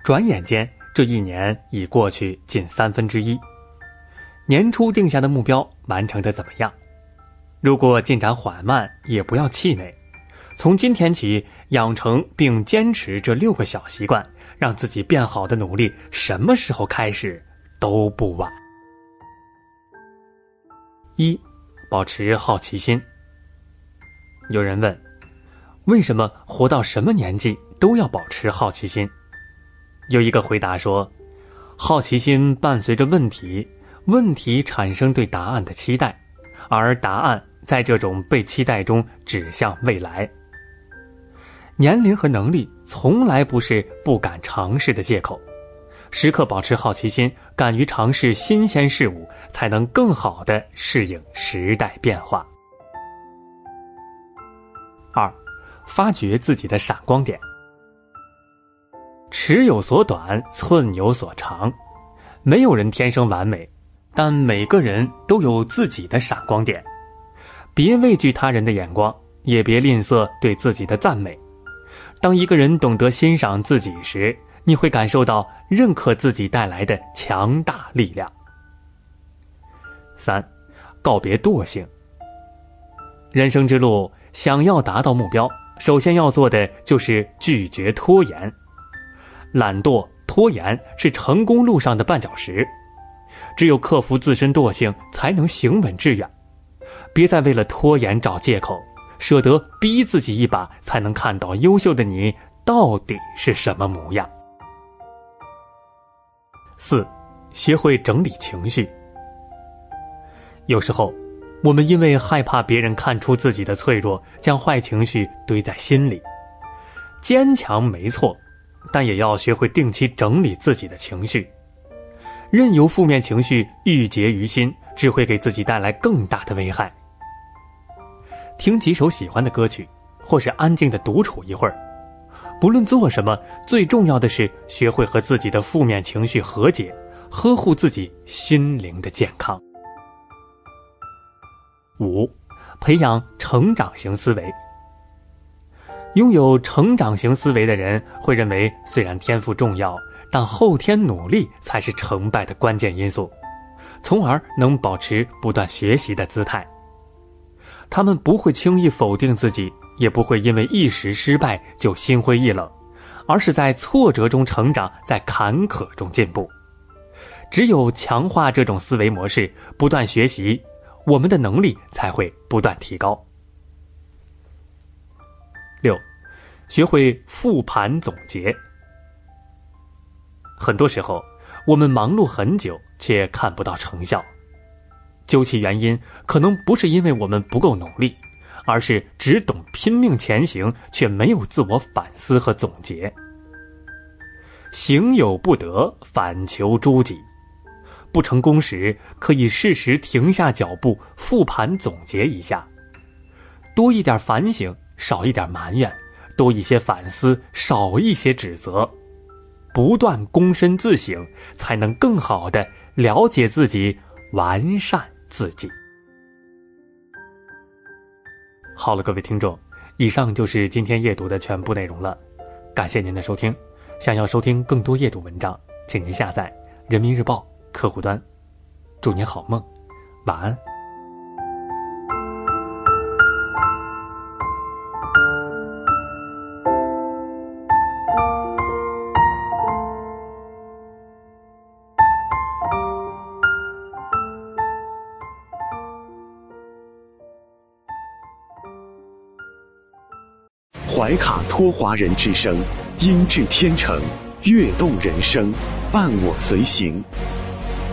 转眼间这一年已过去近三分之一。年初定下的目标完成的怎么样？如果进展缓慢，也不要气馁。从今天起，养成并坚持这六个小习惯，让自己变好的努力，什么时候开始都不晚。一，保持好奇心。有人问，为什么活到什么年纪都要保持好奇心？有一个回答说，好奇心伴随着问题，问题产生对答案的期待，而答案在这种被期待中指向未来。年龄和能力从来不是不敢尝试的借口。时刻保持好奇心，敢于尝试新鲜事物，才能更好的适应时代变化。发掘自己的闪光点。尺有所短，寸有所长，没有人天生完美，但每个人都有自己的闪光点。别畏惧他人的眼光，也别吝啬对自己的赞美。当一个人懂得欣赏自己时，你会感受到认可自己带来的强大力量。三，告别惰性。人生之路，想要达到目标，首先要做的就是拒绝拖延。懒惰、拖延是成功路上的绊脚石，只有克服自身惰性，才能行稳致远。别再为了拖延找借口，舍得逼自己一把，才能看到优秀的你到底是什么模样。四，学会整理情绪。有时候，我们因为害怕别人看出自己的脆弱，将坏情绪堆在心里。坚强没错，但也要学会定期整理自己的情绪。任由负面情绪郁结于心，只会给自己带来更大的危害。听几首喜欢的歌曲，或是安静的独处一会儿。不论做什么，最重要的是学会和自己的负面情绪和解，呵护自己心灵的健康。五，培养成长型思维。拥有成长型思维的人会认为，虽然天赋重要，但后天努力才是成败的关键因素，从而能保持不断学习的姿态。他们不会轻易否定自己。也不会因为一时失败就心灰意冷，而是在挫折中成长，在坎坷中进步。只有强化这种思维模式，不断学习，我们的能力才会不断提高。六，学会复盘总结。很多时候，我们忙碌很久却看不到成效，究其原因，可能不是因为我们不够努力。而是只懂拼命前行，却没有自我反思和总结。行有不得，反求诸己。不成功时，可以适时停下脚步，复盘总结一下。多一点反省，少一点埋怨；多一些反思，少一些指责。不断躬身自省，才能更好的了解自己，完善自己。好了，各位听众，以上就是今天夜读的全部内容了。感谢您的收听。想要收听更多夜读文章，请您下载人民日报客户端。祝您好梦，晚安。怀卡托华人之声，音质天成，悦动人生，伴我随行。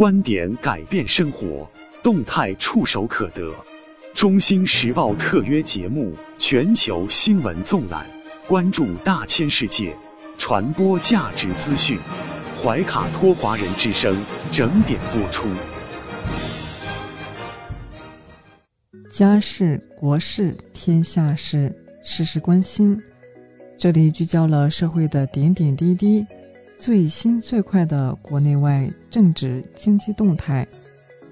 观点改变生活，动态触手可得。中新时报特约节目，全球新闻纵览，关注大千世界，传播价值资讯。怀卡托华人之声整点播出。家事、国事、天下事。事事关心，这里聚焦了社会的点点滴滴，最新最快的国内外政治经济动态，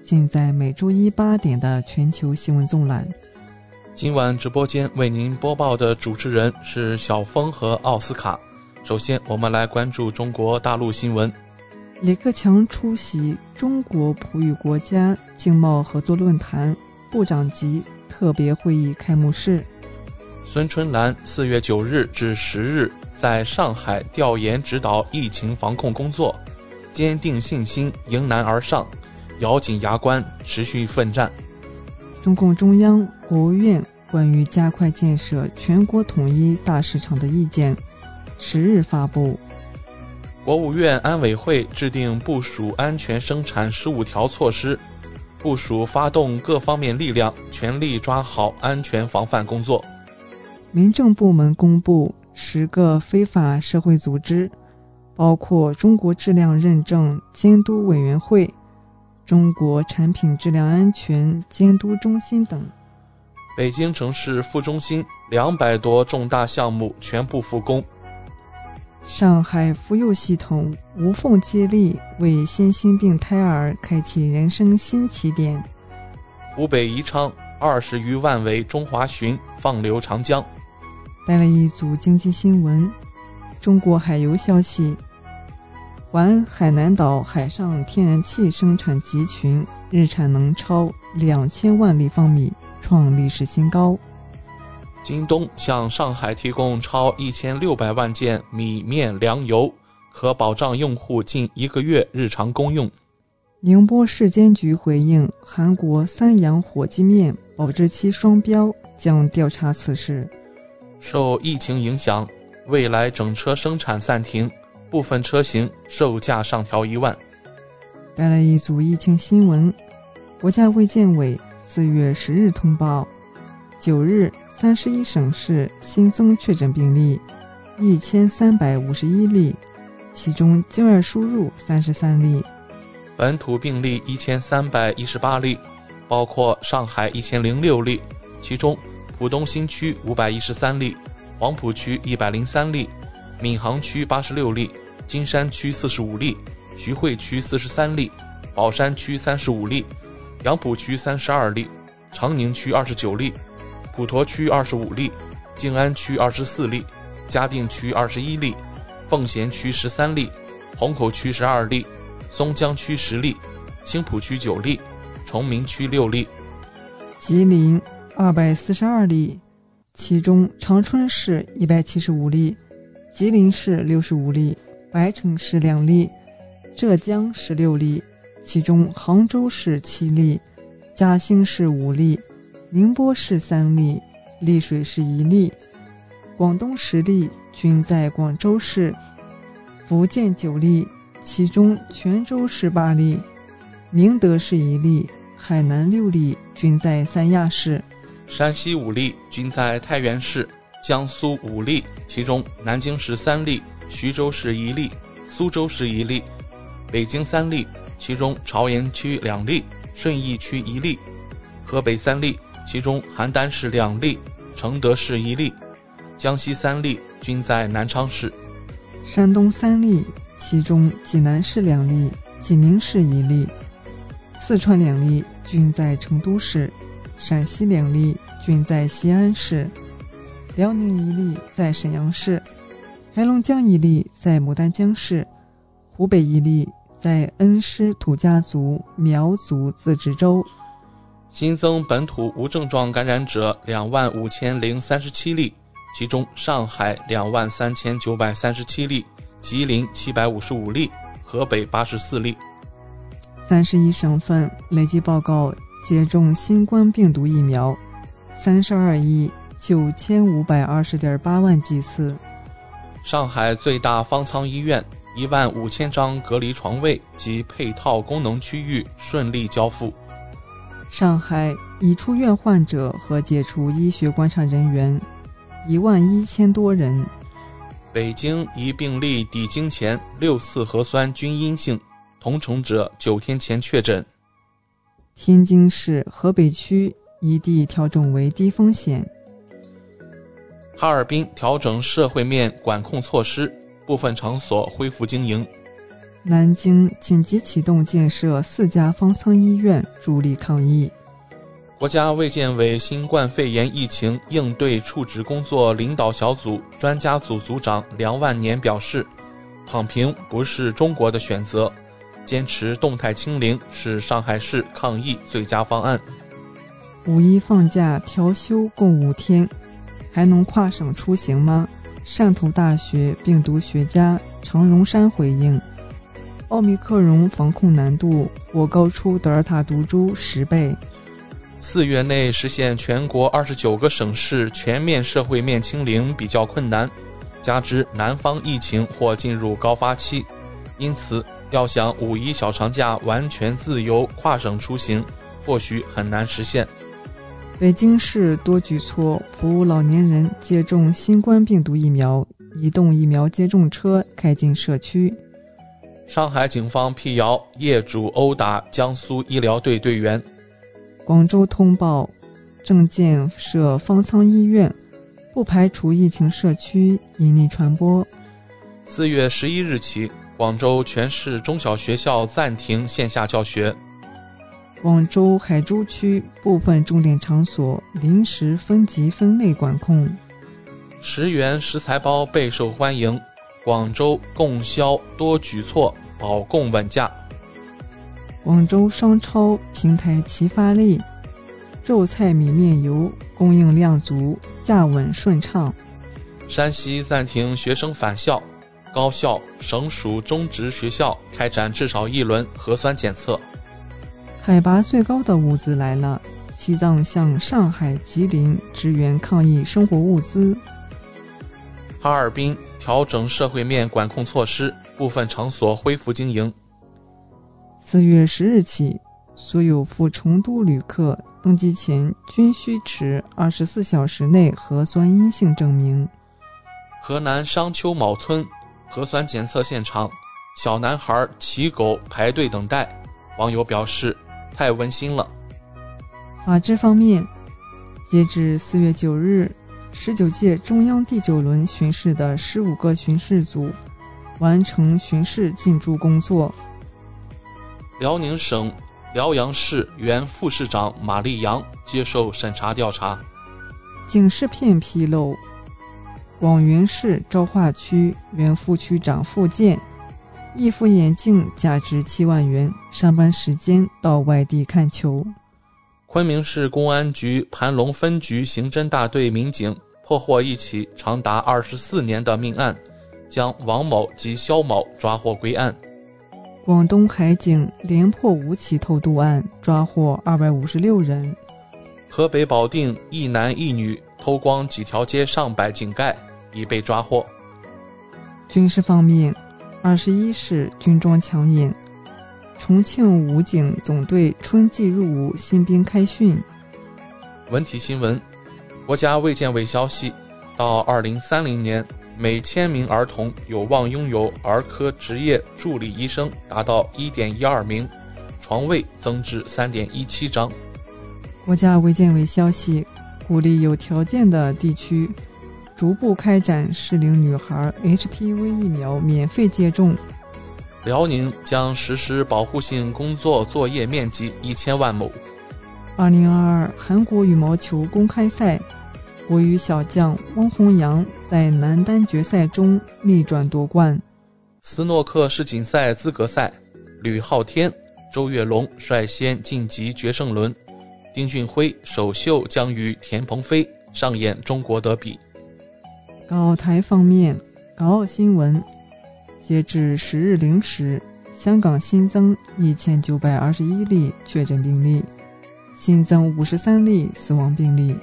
尽在每周一八点的全球新闻纵览。今晚直播间为您播报的主持人是小峰和奥斯卡。首先，我们来关注中国大陆新闻。李克强出席中国葡语国家经贸合作论坛部长级特别会议开幕式。孙春兰四月九日至十日在上海调研指导疫情防控工作，坚定信心，迎难而上，咬紧牙关，持续奋战。中共中央、国务院关于加快建设全国统一大市场的意见，十日发布。国务院安委会制定部署安全生产十五条措施，部署发动各方面力量，全力抓好安全防范工作。民政部门公布十个非法社会组织，包括中国质量认证监督委员会、中国产品质量安全监督中心等。北京城市副中心两百多重大项目全部复工。上海妇幼系统无缝接力，为新兴病胎儿开启人生新起点。湖北宜昌二十余万尾中华鲟放流长江。带来一组经济新闻：中国海油消息，环海南岛海上天然气生产集群日产能超两千万立方米，创历史新高。京东向上海提供超一千六百万件米面粮油，可保障用户近一个月日常公用。宁波市监局回应韩国三洋火鸡面保质期双标，将调查此事。受疫情影响，未来整车生产暂停，部分车型售价上调一万。带来一组疫情新闻：国家卫健委四月十日通报，九日三十一省市新增确诊病例一千三百五十一例，其中境外输入三十三例。本土病例一千三百一十八例，包括上海一千零六例，其中浦东新区五百一十三例，黄浦区一百零三例，闵行区八十六例，金山区四十五例，徐汇区四十三例，宝山区三十五例，杨浦区三十二例，长宁区二十九例，普陀区二十五例，静安区二十四例，嘉定区二十一例，奉贤区十三例，虹口区十二例。松江区十例，青浦区九例，崇明区六例，吉林二百四十二例，其中长春市一百七十五例，吉林市六十五例，白城市两例，浙江十六例，其中杭州市七例，嘉兴市五例，宁波市三例，丽水市一例，广东十例均在广州市，福建九例。其中，泉州市八例，宁德市一例，海南六例均在三亚市，山西五例均在太原市，江苏五例，其中南京市三例，徐州市一例，苏州市一例，北京三例，其中朝阳区两例，顺义区一例，河北三例，其中邯郸市两例，承德市一例，江西三例均在南昌市，山东三例。其中，济南市两例，济宁市一例；四川两例均在成都市，陕西两例均在西安市，辽宁一例在沈阳市，黑龙江一例在牡丹江市，湖北一例在恩施土家族苗族自治州。新增本土无症状感染者两万五千零三十七例，其中上海两万三千九百三十七例。吉林七百五十五例，河北八十四例。三十一省份累计报告接种新冠病毒疫苗三十二亿九千五百二十点八万剂次。上海最大方舱医院一万五千张隔离床位及配套功能区域顺利交付。上海已出院患者和解除医学观察人员一万一千多人。北京一病例抵京前六次核酸均阴性，同城者九天前确诊。天津市河北区一地调整为低风险。哈尔滨调整社会面管控措施，部分场所恢复经营。南京紧急启动建设四家方舱医院，助力抗疫。国家卫健委新冠肺炎疫情应对处置工作领导小组专家组组长梁万年表示：“躺平不是中国的选择，坚持动态清零是上海市抗疫最佳方案。”五一放假调休共五天，还能跨省出行吗？汕头大学病毒学家常荣山回应：“奥密克戎防控难度或高出德尔塔毒株十倍。”四月内实现全国二十九个省市全面社会面清零比较困难，加之南方疫情或进入高发期，因此要想五一小长假完全自由跨省出行，或许很难实现。北京市多举措服务老年人接种新冠病毒疫苗，移动疫苗接种车开进社区。上海警方辟谣业主殴打江苏医疗队队员。广州通报，正建设方舱医院，不排除疫情社区隐匿传播。四月十一日起，广州全市中小学校暂停线下教学。广州海珠区部分重点场所临时分级分类管控。十元食材包备受欢迎，广州供销多举措保供稳价。广州商超平台齐发力，肉菜米面油供应量足，价稳顺畅。山西暂停学生返校，高校、省属中职学校开展至少一轮核酸检测。海拔最高的物资来了，西藏向上海、吉林支援抗疫生活物资。哈尔滨调整社会面管控措施，部分场所恢复经营。四月十日起，所有赴成都旅客登机前均需持二十四小时内核酸阴性证明。河南商丘某村核酸检测现场，小男孩骑狗排队等待，网友表示太温馨了。法治方面，截至四月九日。十九届中央第九轮巡视的十五个巡视组完成巡视进驻工作。辽宁省辽阳市原副市长马立阳接受审查调查。警示片披露，广元市昭化区原副区长付建，一副眼镜价值七万元，上班时间到外地看球。昆明市公安局盘龙分局刑侦大队民警破获一起长达二十四年的命案，将王某及肖某抓获归案。广东海警连破五起偷渡案，抓获二百五十六人。河北保定一男一女偷光几条街上百井盖，已被抓获。军事方面，二十一式军装强演。重庆武警总队春季入伍新兵开训。文体新闻：国家卫健委消息，到二零三零年，每千名儿童有望拥有儿科执业助理医生达到一点一二名，床位增至三点一七张。国家卫健委消息，鼓励有条件的地区逐步开展适龄女孩 HPV 疫苗免费接种。辽宁将实施保护性工作作业面积一千万亩。二零二二韩国羽毛球公开赛，国羽小将汪宏洋在男单决赛中逆转夺冠。斯诺克世锦赛资格赛，吕昊天、周跃龙率先晋级决胜轮，丁俊晖首秀将与田鹏飞上演中国德比。港澳台方面，港澳新闻。截至十日零时，香港新增一千九百二十一例确诊病例，新增五十三例死亡病例。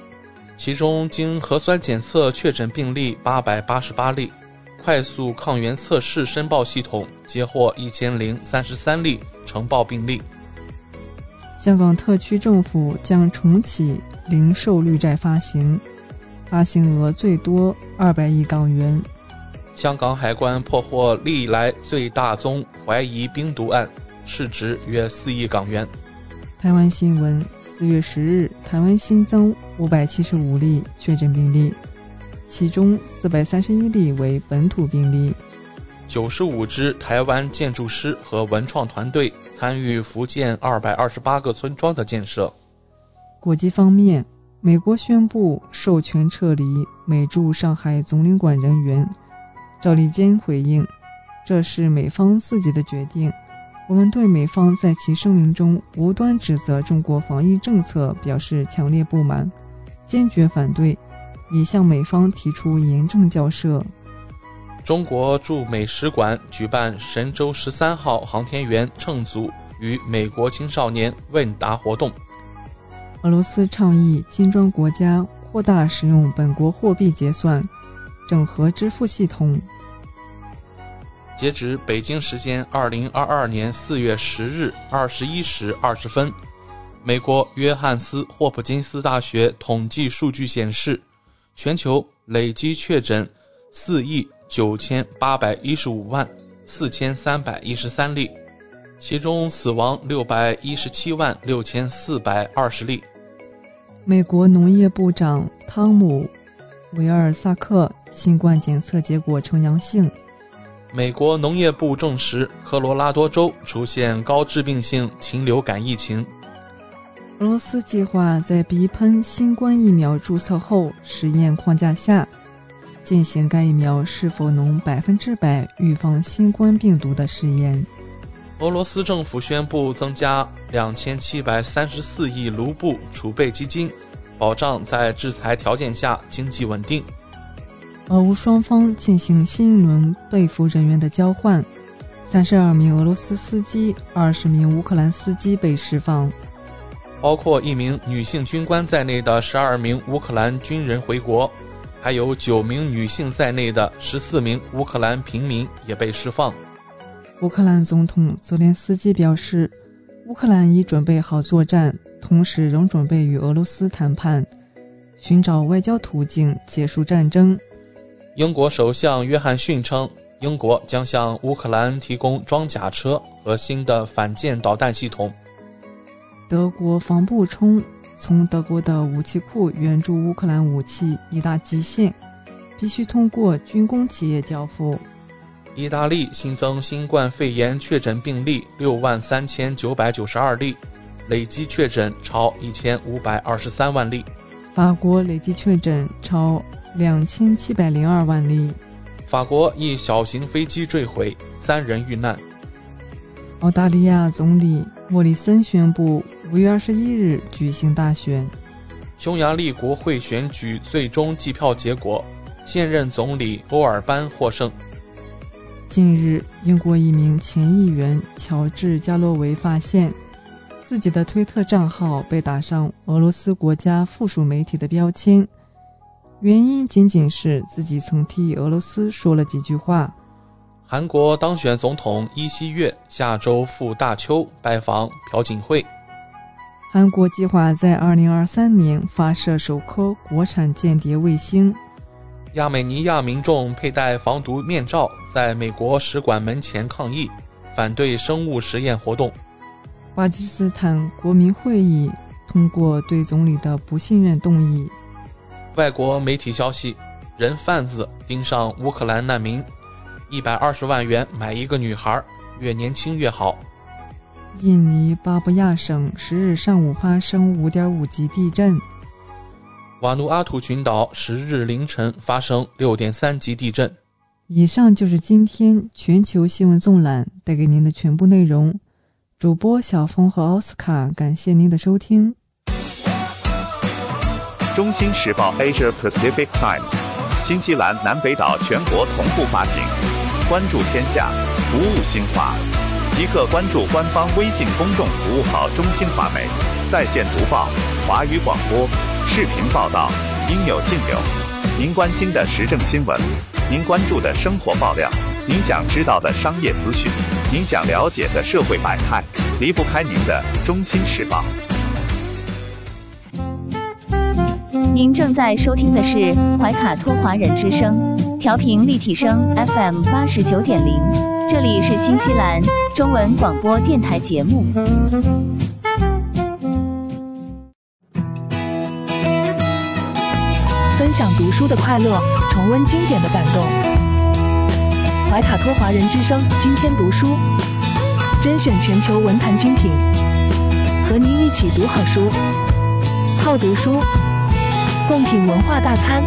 其中，经核酸检测确诊病例八百八十八例，快速抗原测试申报系统接获一千零三十三例呈报病例。香港特区政府将重启零售绿债发行，发行额最多二百亿港元。香港海关破获历来最大宗怀疑冰毒案，市值约四亿港元。台湾新闻：四月十日，台湾新增五百七十五例确诊病例，其中四百三十一例为本土病例。九十五支台湾建筑师和文创团队参与福建二百二十八个村庄的建设。国际方面，美国宣布授权撤离美驻上海总领馆人员。赵立坚回应：“这是美方自己的决定，我们对美方在其声明中无端指责中国防疫政策表示强烈不满，坚决反对，已向美方提出严正交涉。”中国驻美使馆举办神舟十三号航天员乘组与美国青少年问答活动。俄罗斯倡议金砖国家扩大使用本国货币结算。整合支付系统。截止北京时间二零二二年四月十日二十一时二十分，美国约翰斯霍普金斯大学统计数据显示，全球累计确诊四亿九千八百一十五万四千三百一十三例，其中死亡六百一十七万六千四百二十例。美国农业部长汤姆。维尔萨克新冠检测结果呈阳性。美国农业部证实，科罗拉多州出现高致病性禽流感疫情。俄罗斯计划在鼻喷新冠疫苗注册后实验框架下，进行该疫苗是否能百分之百预防新冠病毒的试验。俄罗斯政府宣布增加两千七百三十四亿卢布储备基金。保障在制裁条件下经济稳定。俄乌双方进行新一轮被俘人员的交换，三十二名俄罗斯司机、二十名乌克兰司机被释放，包括一名女性军官在内的十二名乌克兰军人回国，还有九名女性在内的十四名乌克兰平民也被释放。乌克兰总统泽连斯基表示，乌克兰已准备好作战，同时仍准备与俄罗斯谈判，寻找外交途径结束战争。英国首相约翰逊称，英国将向乌克兰提供装甲车和新的反舰导弹系统。德国防部称，从德国的武器库援助乌克兰武器已达极限，必须通过军工企业交付。意大利新增新冠肺炎确诊病例六万三千九百九十二例，累计确诊超一千五百二十三万例。法国累计确诊超。两千七百零二万例。法国一小型飞机坠毁，三人遇难。澳大利亚总理莫里森宣布，五月二十一日举行大选。匈牙利国会选举最终计票结果，现任总理欧尔班获胜。近日，英国一名前议员乔治·加洛维发现，自己的推特账号被打上俄罗斯国家附属媒体的标签。原因仅仅是自己曾替俄罗斯说了几句话。韩国当选总统伊锡月下周赴大邱拜访朴槿惠。韩国计划在二零二三年发射首颗国产间谍卫星。亚美尼亚民众佩戴防毒面罩，在美国使馆门前抗议，反对生物实验活动。巴基斯坦国民会议通过对总理的不信任动议。外国媒体消息，人贩子盯上乌克兰难民，一百二十万元买一个女孩，越年轻越好。印尼巴布亚省十日上午发生五点五级地震。瓦努阿图群岛十日凌晨发生六点三级地震。以上就是今天全球新闻纵览带给您的全部内容。主播小峰和奥斯卡，感谢您的收听。中新时报 Asia Pacific Times，新西兰南北岛全国同步发行。关注天下，服务新华，即刻关注官方微信公众服务号“中新华媒”，在线读报、华语广播、视频报道，应有尽有。您关心的时政新闻，您关注的生活爆料，您想知道的商业资讯，您想了解的社会百态，离不开您的中新时报。您正在收听的是怀卡托华人之声，调频立体声 FM 八十九点零，这里是新西兰中文广播电台节目。分享读书的快乐，重温经典的感动。怀卡托华人之声今天读书，甄选全球文坛精品，和您一起读好书，好读书。共品文化大餐。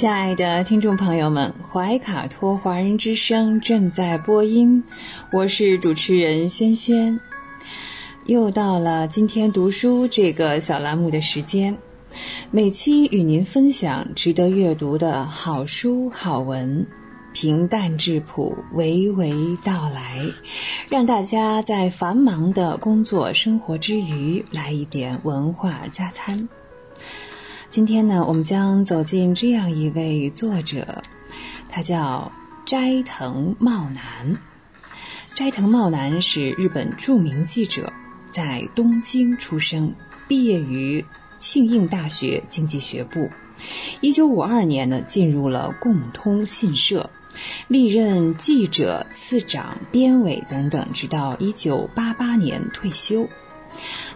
亲爱的听众朋友们，怀卡托华人之声正在播音，我是主持人轩轩。又到了今天读书这个小栏目的时间。每期与您分享值得阅读的好书好文，平淡质朴，娓娓道来，让大家在繁忙的工作生活之余来一点文化加餐。今天呢，我们将走进这样一位作者，他叫斋藤茂男。斋藤茂男是日本著名记者，在东京出生，毕业于。庆应大学经济学部，一九五二年呢进入了共通信社，历任记者、次长、编委等等，直到一九八八年退休。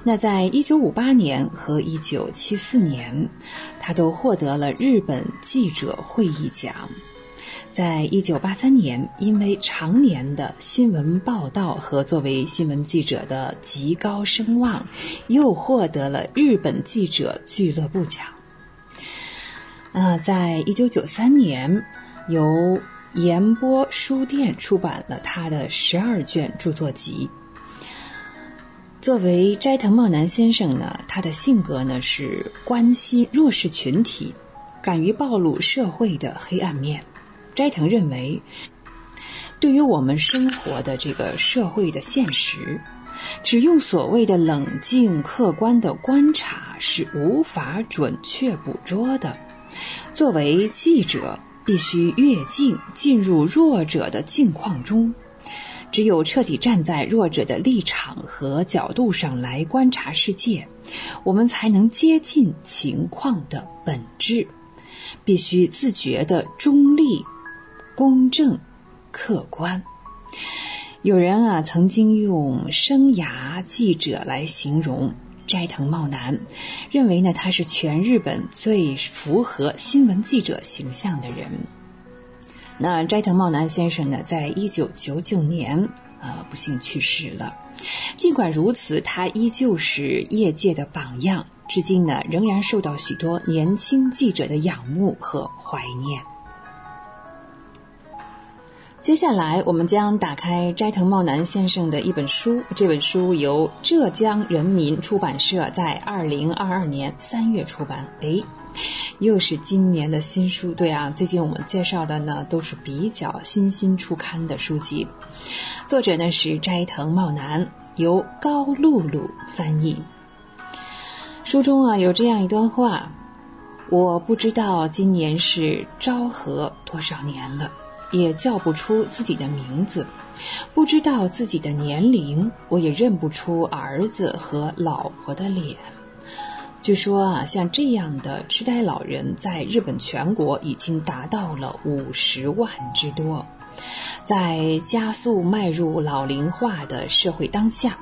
那在一九五八年和一九七四年，他都获得了日本记者会议奖。在一九八三年，因为常年的新闻报道和作为新闻记者的极高声望，又获得了日本记者俱乐部奖。啊，在一九九三年，由言波书店出版了他的十二卷著作集。作为斋藤茂男先生呢，他的性格呢是关心弱势群体，敢于暴露社会的黑暗面。斋藤认为，对于我们生活的这个社会的现实，只用所谓的冷静客观的观察是无法准确捕捉的。作为记者，必须越境进入弱者的境况中。只有彻底站在弱者的立场和角度上来观察世界，我们才能接近情况的本质。必须自觉的中立、公正、客观。有人啊，曾经用“生涯记者”来形容斋藤茂男，认为呢他是全日本最符合新闻记者形象的人。那斋藤茂男先生呢，在一九九九年，呃，不幸去世了。尽管如此，他依旧是业界的榜样，至今呢，仍然受到许多年轻记者的仰慕和怀念。接下来，我们将打开斋藤茂男先生的一本书，这本书由浙江人民出版社在二零二二年三月出版。哎。又是今年的新书，对啊，最近我们介绍的呢都是比较新新出刊的书籍。作者呢是斋藤茂男，由高露露翻译。书中啊有这样一段话：我不知道今年是昭和多少年了，也叫不出自己的名字，不知道自己的年龄，我也认不出儿子和老婆的脸。据说啊，像这样的痴呆老人在日本全国已经达到了五十万之多。在加速迈入老龄化的社会当下，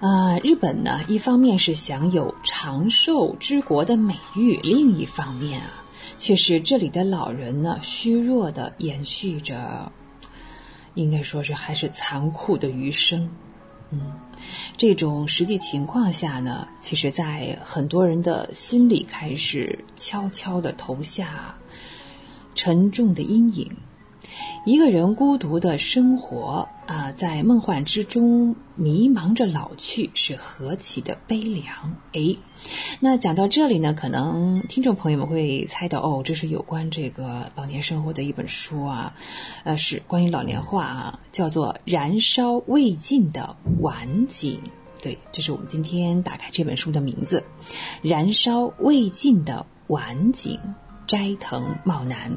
啊，日本呢，一方面是享有长寿之国的美誉，另一方面啊，却是这里的老人呢，虚弱的延续着，应该说是还是残酷的余生，嗯。这种实际情况下呢，其实，在很多人的心里开始悄悄的投下沉重的阴影。一个人孤独的生活啊，在梦幻之中迷茫着老去，是何其的悲凉！哎，那讲到这里呢，可能听众朋友们会猜到，哦，这是有关这个老年生活的一本书啊，呃，是关于老年化啊，叫做《燃烧未尽的晚景》。对，这是我们今天打开这本书的名字，《燃烧未尽的晚景》，斋藤茂男。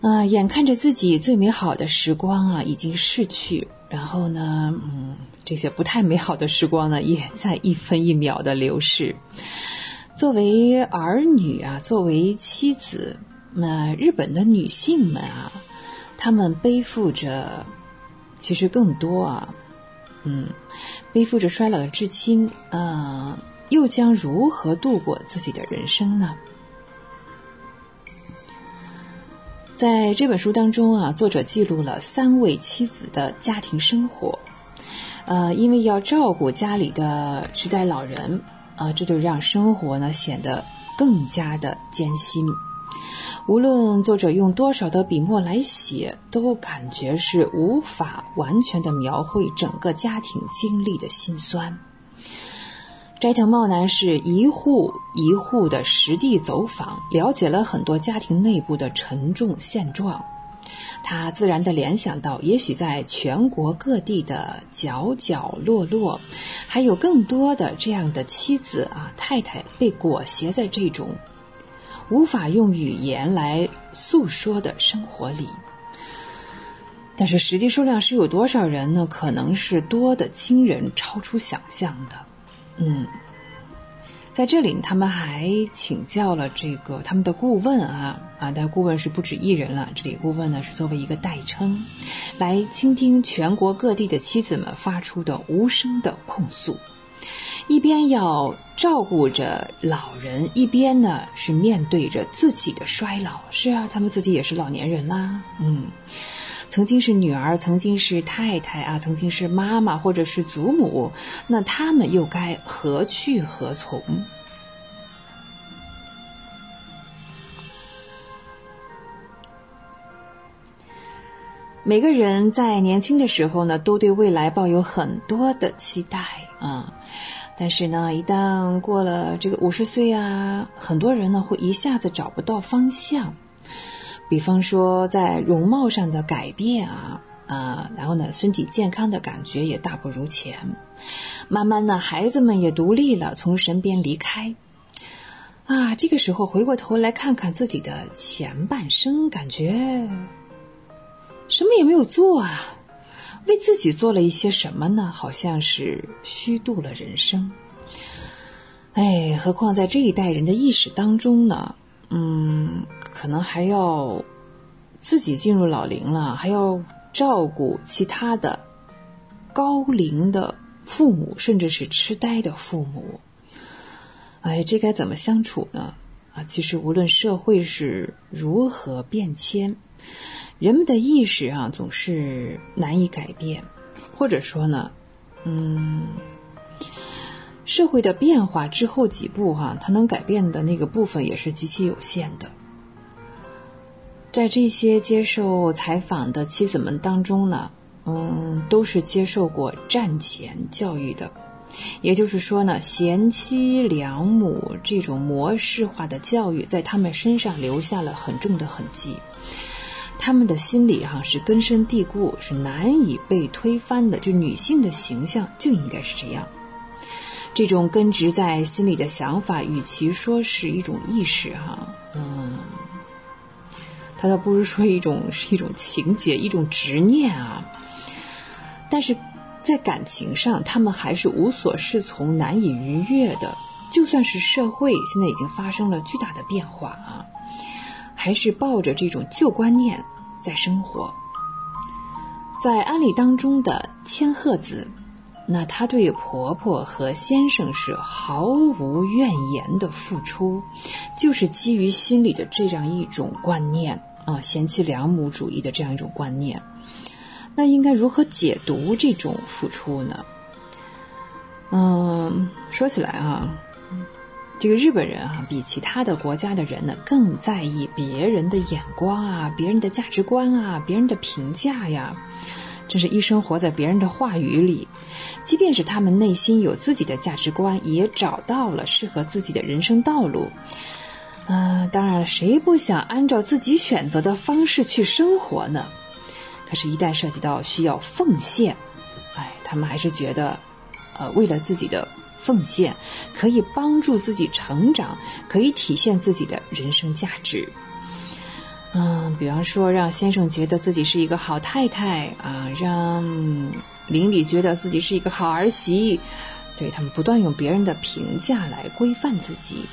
啊，眼看着自己最美好的时光啊已经逝去，然后呢，嗯，这些不太美好的时光呢也在一分一秒的流逝。作为儿女啊，作为妻子，那日本的女性们啊，她们背负着，其实更多啊，嗯，背负着衰老的至亲啊，又将如何度过自己的人生呢？在这本书当中啊，作者记录了三位妻子的家庭生活。呃，因为要照顾家里的痴呆老人，啊，这就让生活呢显得更加的艰辛。无论作者用多少的笔墨来写，都感觉是无法完全的描绘整个家庭经历的辛酸。斋藤茂男是一户一户的实地走访，了解了很多家庭内部的沉重现状。他自然地联想到，也许在全国各地的角角落落，还有更多的这样的妻子啊、太太被裹挟在这种无法用语言来诉说的生活里。但是实际数量是有多少人呢？可能是多的亲人超出想象的。嗯，在这里他们还请教了这个他们的顾问啊啊，但顾问是不止一人了。这里顾问呢是作为一个代称，来倾听全国各地的妻子们发出的无声的控诉，一边要照顾着老人，一边呢是面对着自己的衰老。是啊，他们自己也是老年人啦。嗯。曾经是女儿，曾经是太太啊，曾经是妈妈或者是祖母，那他们又该何去何从？每个人在年轻的时候呢，都对未来抱有很多的期待啊。但是呢，一旦过了这个五十岁啊，很多人呢会一下子找不到方向。比方说，在容貌上的改变啊啊，然后呢，身体健康的感觉也大不如前。慢慢呢，孩子们也独立了，从身边离开。啊，这个时候回过头来看看自己的前半生，感觉什么也没有做啊，为自己做了一些什么呢？好像是虚度了人生。哎，何况在这一代人的意识当中呢，嗯，可能还要自己进入老龄了，还要照顾其他的高龄的父母，甚至是痴呆的父母。哎，这该怎么相处呢？啊，其实无论社会是如何变迁，人们的意识啊总是难以改变，或者说呢，嗯，社会的变化之后几步哈，它能改变的那个部分也是极其有限的。在这些接受采访的妻子们当中呢，嗯，都是接受过战前教育的。也就是说呢，贤妻良母这种模式化的教育，在他们身上留下了很重的痕迹。他们的心理哈是根深蒂固，是难以被推翻的。就女性的形象就应该是这样。这种根植在心里的想法，与其说是一种意识哈，嗯，它倒不如说一种是一种情节，一种执念啊。但是。在感情上，他们还是无所适从、难以逾越的。就算是社会现在已经发生了巨大的变化啊，还是抱着这种旧观念在生活。在安利当中的千鹤子，那她对婆婆和先生是毫无怨言的付出，就是基于心里的这样一种观念啊，贤妻良母主义的这样一种观念。那应该如何解读这种付出呢？嗯，说起来啊，这个日本人啊，比其他的国家的人呢，更在意别人的眼光啊，别人的价值观啊，别人的评价呀，真是一生活在别人的话语里。即便是他们内心有自己的价值观，也找到了适合自己的人生道路。嗯，当然，谁不想按照自己选择的方式去生活呢？可是，一旦涉及到需要奉献，哎，他们还是觉得，呃，为了自己的奉献，可以帮助自己成长，可以体现自己的人生价值。嗯，比方说，让先生觉得自己是一个好太太啊，让邻里觉得自己是一个好儿媳，对他们不断用别人的评价来规范自己。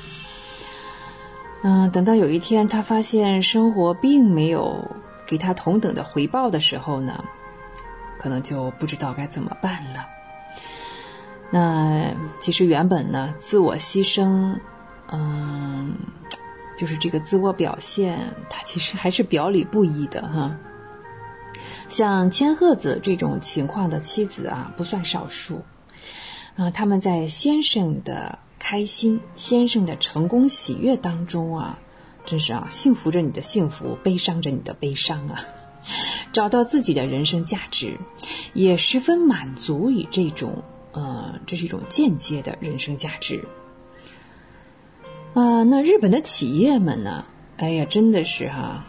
嗯，等到有一天，他发现生活并没有。给他同等的回报的时候呢，可能就不知道该怎么办了。那其实原本呢，自我牺牲，嗯，就是这个自我表现，它其实还是表里不一的哈。像千鹤子这种情况的妻子啊，不算少数啊。他们在先生的开心、先生的成功、喜悦当中啊。真是啊，幸福着你的幸福，悲伤着你的悲伤啊！找到自己的人生价值，也十分满足于这种，呃，这是一种间接的人生价值。啊，那日本的企业们呢？哎呀，真的是哈，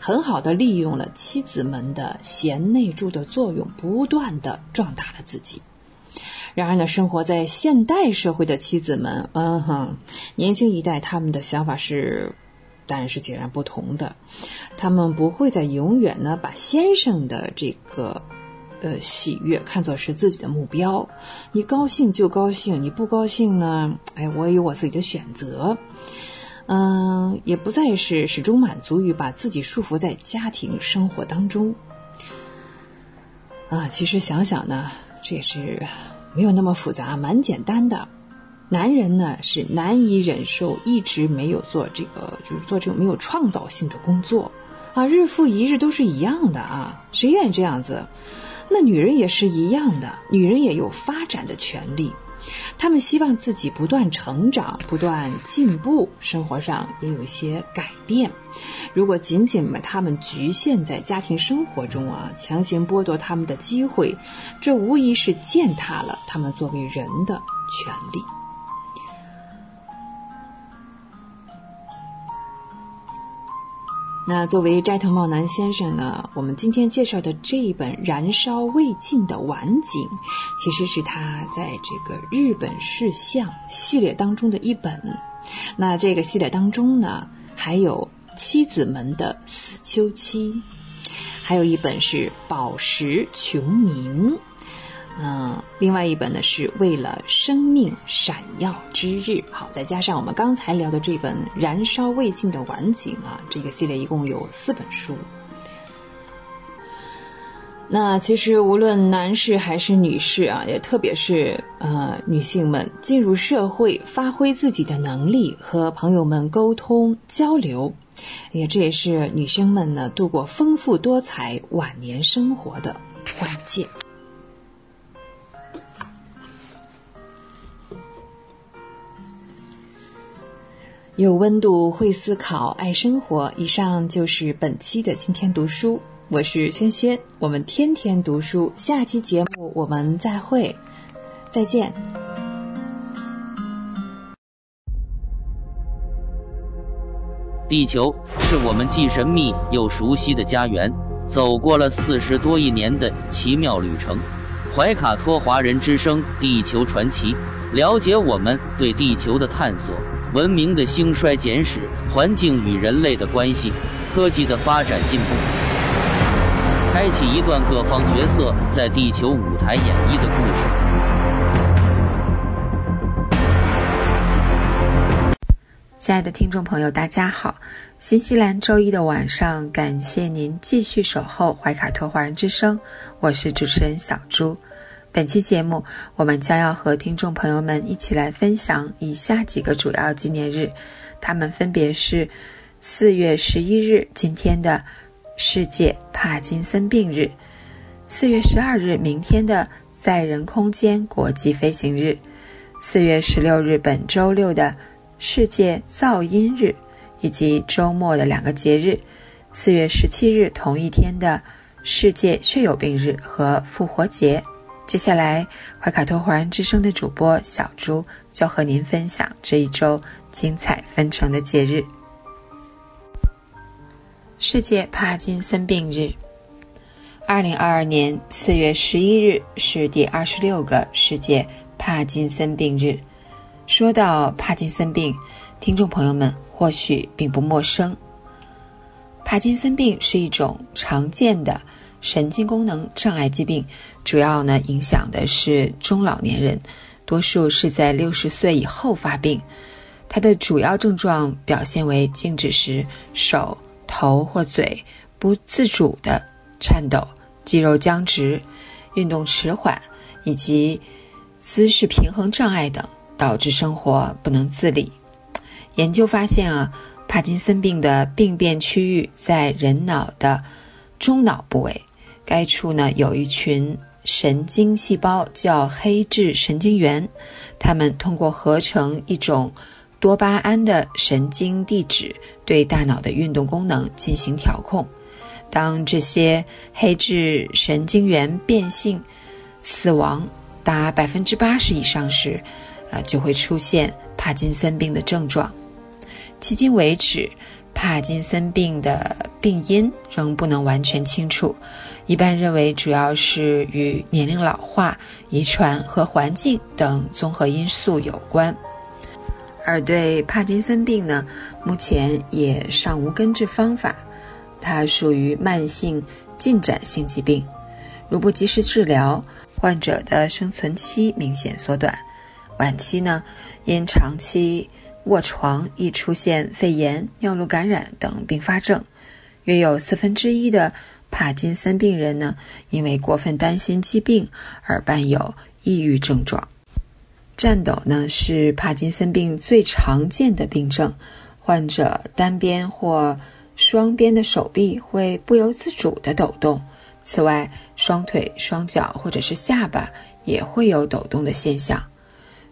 很好的利用了妻子们的贤内助的作用，不断的壮大了自己。然而呢，生活在现代社会的妻子们，嗯哼，年轻一代他们的想法是，当然是截然不同的。他们不会再永远呢把先生的这个，呃，喜悦看作是自己的目标。你高兴就高兴，你不高兴呢，哎，我也有我自己的选择。嗯，也不再是始终满足于把自己束缚在家庭生活当中。啊，其实想想呢，这也是。没有那么复杂，蛮简单的。男人呢是难以忍受一直没有做这个，就是做这种没有创造性的工作啊，日复一日都是一样的啊，谁愿意这样子？那女人也是一样的，女人也有发展的权利。他们希望自己不断成长、不断进步，生活上也有一些改变。如果仅仅把他们局限在家庭生活中啊，强行剥夺他们的机会，这无疑是践踏了他们作为人的权利。那作为斋藤茂男先生呢，我们今天介绍的这一本《燃烧未尽的晚景》，其实是他在这个日本事相系列当中的一本。那这个系列当中呢，还有妻子们的死囚妻，还有一本是《宝石穷民》。嗯，另外一本呢是为了生命闪耀之日。好，再加上我们刚才聊的这本《燃烧未尽的晚景》啊，这个系列一共有四本书。那其实无论男士还是女士啊，也特别是呃女性们进入社会，发挥自己的能力，和朋友们沟通交流，也这也是女生们呢度过丰富多彩晚年生活的关键。有温度，会思考，爱生活。以上就是本期的今天读书，我是轩轩，我们天天读书，下期节目我们再会，再见。地球是我们既神秘又熟悉的家园，走过了四十多亿年的奇妙旅程。怀卡托华人之声《地球传奇》，了解我们对地球的探索。文明的兴衰简史，环境与人类的关系，科技的发展进步，开启一段各方角色在地球舞台演绎的故事。亲爱的听众朋友，大家好！新西兰周一的晚上，感谢您继续守候怀卡托华人之声，我是主持人小朱。本期节目，我们将要和听众朋友们一起来分享以下几个主要纪念日，它们分别是四月十一日今天的世界帕金森病日，四月十二日明天的载人空间国际飞行日，四月十六日本周六的世界噪音日，以及周末的两个节日，四月十七日同一天的世界血友病日和复活节。接下来，怀卡托华人之声的主播小朱就和您分享这一周精彩纷呈的节日——世界帕金森病日。二零二二年四月十一日是第二十六个世界帕金森病日。说到帕金森病，听众朋友们或许并不陌生。帕金森病是一种常见的。神经功能障碍疾病主要呢影响的是中老年人，多数是在六十岁以后发病。它的主要症状表现为静止时手、头或嘴不自主的颤抖、肌肉僵直、运动迟缓以及姿势平衡障碍等，导致生活不能自理。研究发现啊，帕金森病的病变区域在人脑的中脑部位。该处呢有一群神经细胞，叫黑质神经元，它们通过合成一种多巴胺的神经递质，对大脑的运动功能进行调控。当这些黑质神经元变性、死亡达百分之八十以上时，呃，就会出现帕金森病的症状。迄今为止，帕金森病的病因仍不能完全清楚。一般认为，主要是与年龄老化、遗传和环境等综合因素有关。而对帕金森病呢，目前也尚无根治方法。它属于慢性进展性疾病，如不及时治疗，患者的生存期明显缩短。晚期呢，因长期卧床，易出现肺炎、尿路感染等并发症。约有四分之一的。帕金森病人呢，因为过分担心疾病而伴有抑郁症状。颤抖呢是帕金森病最常见的病症，患者单边或双边的手臂会不由自主地抖动。此外，双腿、双脚或者是下巴也会有抖动的现象。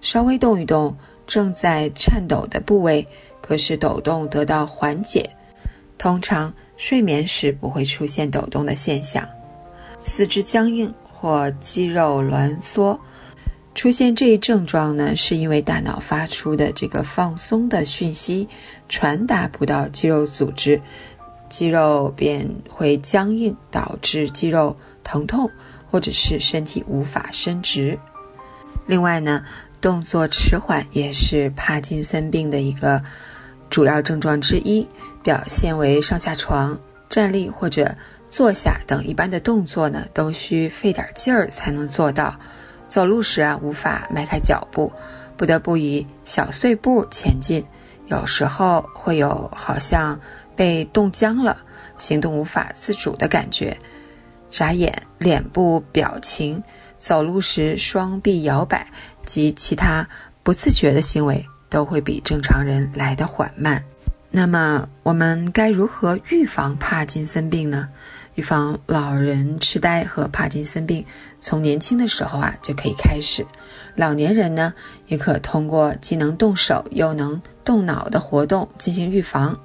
稍微动一动正在颤抖的部位，可使抖动得到缓解。通常睡眠时不会出现抖动的现象。四肢僵硬或肌肉挛缩，出现这一症状呢，是因为大脑发出的这个放松的讯息传达不到肌肉组织，肌肉便会僵硬，导致肌肉疼痛，或者是身体无法伸直。另外呢，动作迟缓也是帕金森病的一个主要症状之一，表现为上下床、站立或者坐下等一般的动作呢，都需费点劲儿才能做到。走路时啊，无法迈开脚步，不得不以小碎步前进。有时候会有好像被冻僵了，行动无法自主的感觉。眨眼、脸部表情。走路时双臂摇摆及其他不自觉的行为都会比正常人来得缓慢。那么，我们该如何预防帕金森病呢？预防老人痴呆和帕金森病，从年轻的时候啊就可以开始。老年人呢，也可通过既能动手又能动脑的活动进行预防。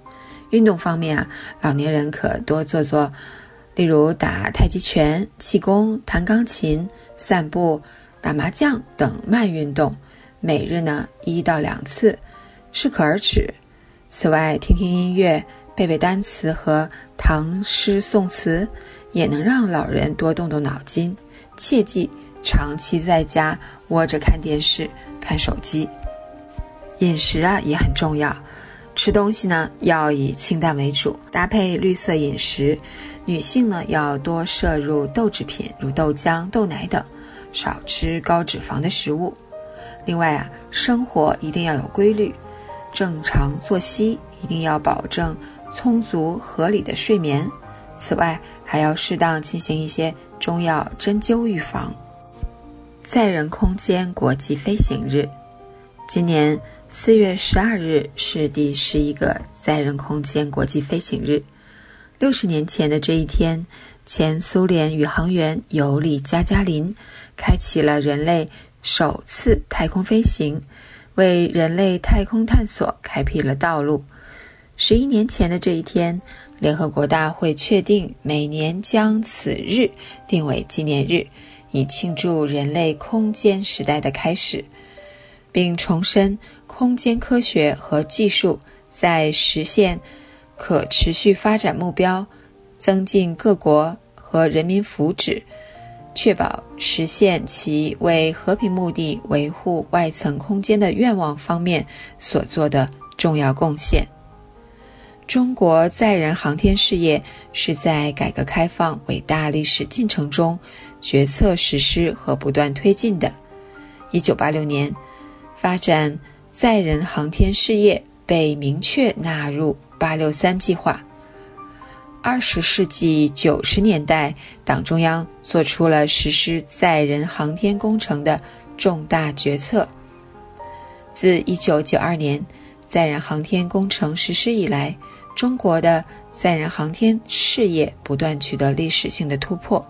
运动方面啊，老年人可多做做。例如打太极拳、气功、弹钢琴、散步、打麻将等慢运动，每日呢一到两次，适可而止。此外，听听音乐、背背单词和唐诗宋词，也能让老人多动动脑筋。切记长期在家窝着看电视、看手机。饮食啊也很重要，吃东西呢要以清淡为主，搭配绿色饮食。女性呢，要多摄入豆制品，如豆浆、豆奶等，少吃高脂肪的食物。另外啊，生活一定要有规律，正常作息，一定要保证充足合理的睡眠。此外，还要适当进行一些中药针灸预防。载人空间国际飞行日，今年四月十二日是第十一个载人空间国际飞行日。六十年前的这一天，前苏联宇航员尤里·加加林开启了人类首次太空飞行，为人类太空探索开辟了道路。十一年前的这一天，联合国大会确定每年将此日定为纪念日，以庆祝人类空间时代的开始，并重申空间科学和技术在实现。可持续发展目标，增进各国和人民福祉，确保实现其为和平目的维护外层空间的愿望方面所做的重要贡献。中国载人航天事业是在改革开放伟大历史进程中决策实施和不断推进的。一九八六年，发展载人航天事业被明确纳入。八六三计划。二十世纪九十年代，党中央做出了实施载人航天工程的重大决策。自一九九二年载人航天工程实施以来，中国的载人航天事业不断取得历史性的突破。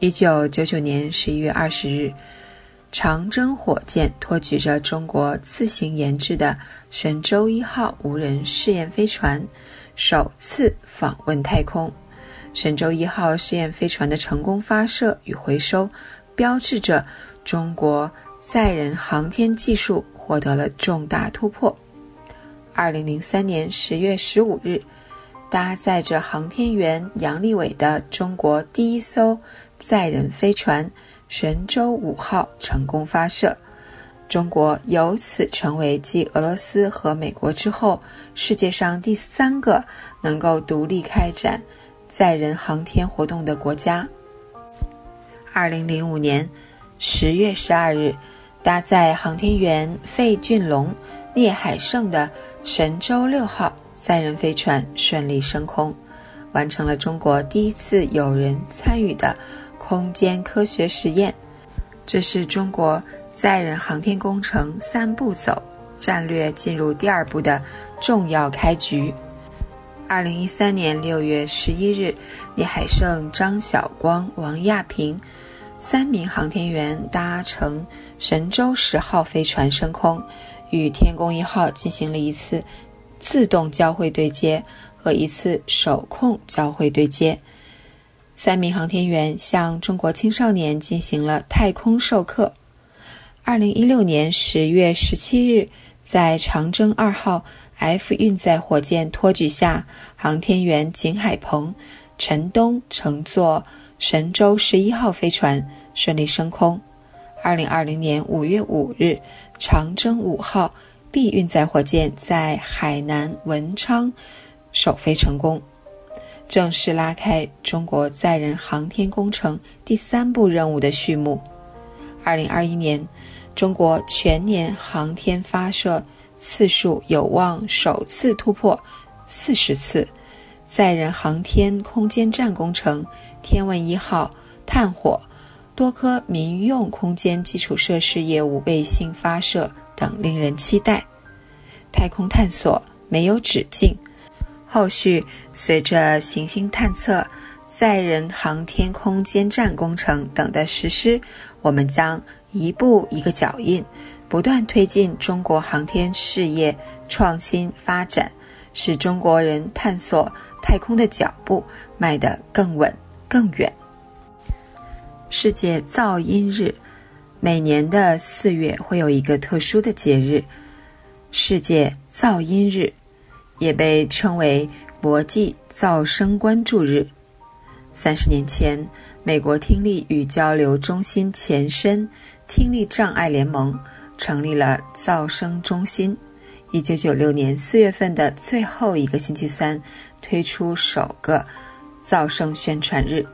一九九九年十一月二十日。长征火箭托举着中国自行研制的神舟一号无人试验飞船，首次访问太空。神舟一号试验飞船的成功发射与回收，标志着中国载人航天技术获得了重大突破。二零零三年十月十五日，搭载着航天员杨利伟的中国第一艘载人飞船。神舟五号成功发射，中国由此成为继俄罗斯和美国之后，世界上第三个能够独立开展载人航天活动的国家。二零零五年十月十二日，搭载航天员费俊龙、聂海胜的神舟六号载人飞船顺利升空，完成了中国第一次有人参与的。空间科学实验，这是中国载人航天工程三步走战略进入第二步的重要开局。二零一三年六月十一日，聂海胜、张晓光、王亚平三名航天员搭乘神舟十号飞船升空，与天宫一号进行了一次自动交会对接和一次手控交会对接。三名航天员向中国青少年进行了太空授课。二零一六年十月十七日，在长征二号 F 运载火箭托举下，航天员景海鹏、陈冬乘坐。神舟十一号飞船顺利升空。二零二零年五月五日，长征五号 B 运载火箭在海南文昌首飞成功，正式拉开中国载人航天工程第三步任务的序幕。二零二一年，中国全年航天发射次数有望首次突破四十次。载人航天空间站工程、天问一号探火、多颗民用空间基础设施业务、卫星发射等令人期待。太空探索没有止境，后续随着行星探测、载人航天空间站工程等的实施，我们将一步一个脚印，不断推进中国航天事业创新发展。使中国人探索太空的脚步迈得更稳更远。世界噪音日，每年的四月会有一个特殊的节日——世界噪音日，也被称为国际噪声关注日。三十年前，美国听力与交流中心前身听力障碍联盟成立了噪声中心。一九九六年四月份的最后一个星期三，推出首个噪声宣传日。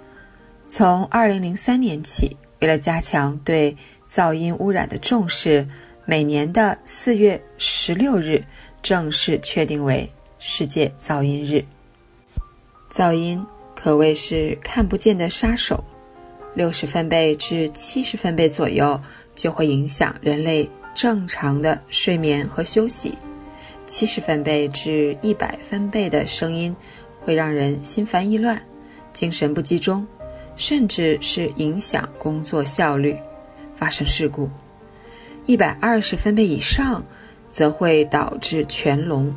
从二零零三年起，为了加强对噪音污染的重视，每年的四月十六日正式确定为世界噪音日。噪音可谓是看不见的杀手，六十分贝至七十分贝左右就会影响人类。正常的睡眠和休息，七十分贝至一百分贝的声音会让人心烦意乱、精神不集中，甚至是影响工作效率，发生事故。一百二十分贝以上则会导致全聋。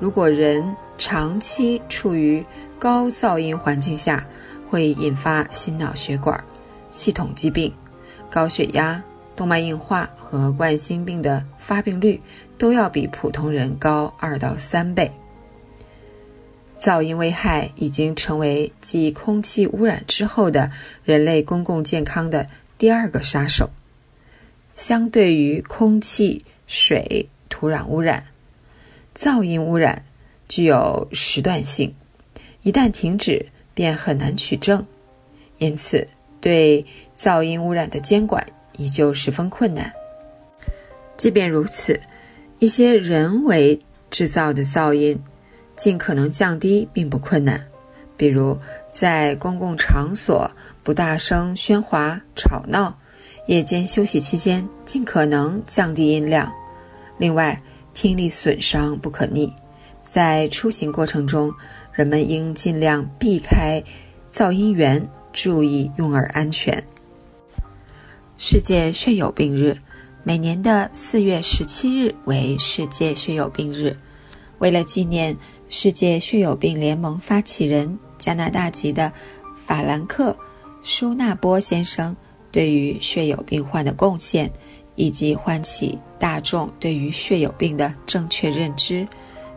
如果人长期处于高噪音环境下，会引发心脑血管系统疾病、高血压。动脉硬化和冠心病的发病率都要比普通人高二到三倍。噪音危害已经成为继空气污染之后的人类公共健康的第二个杀手。相对于空气、水、土壤污染，噪音污染具有时断性，一旦停止便很难取证，因此对噪音污染的监管。依旧十分困难。即便如此，一些人为制造的噪音尽可能降低并不困难。比如，在公共场所不大声喧哗吵闹，夜间休息期间尽可能降低音量。另外，听力损伤不可逆，在出行过程中，人们应尽量避开噪音源，注意用耳安全。世界血友病日，每年的四月十七日为世界血友病日。为了纪念世界血友病联盟发起人加拿大籍的法兰克·舒纳波先生对于血友病患的贡献，以及唤起大众对于血友病的正确认知，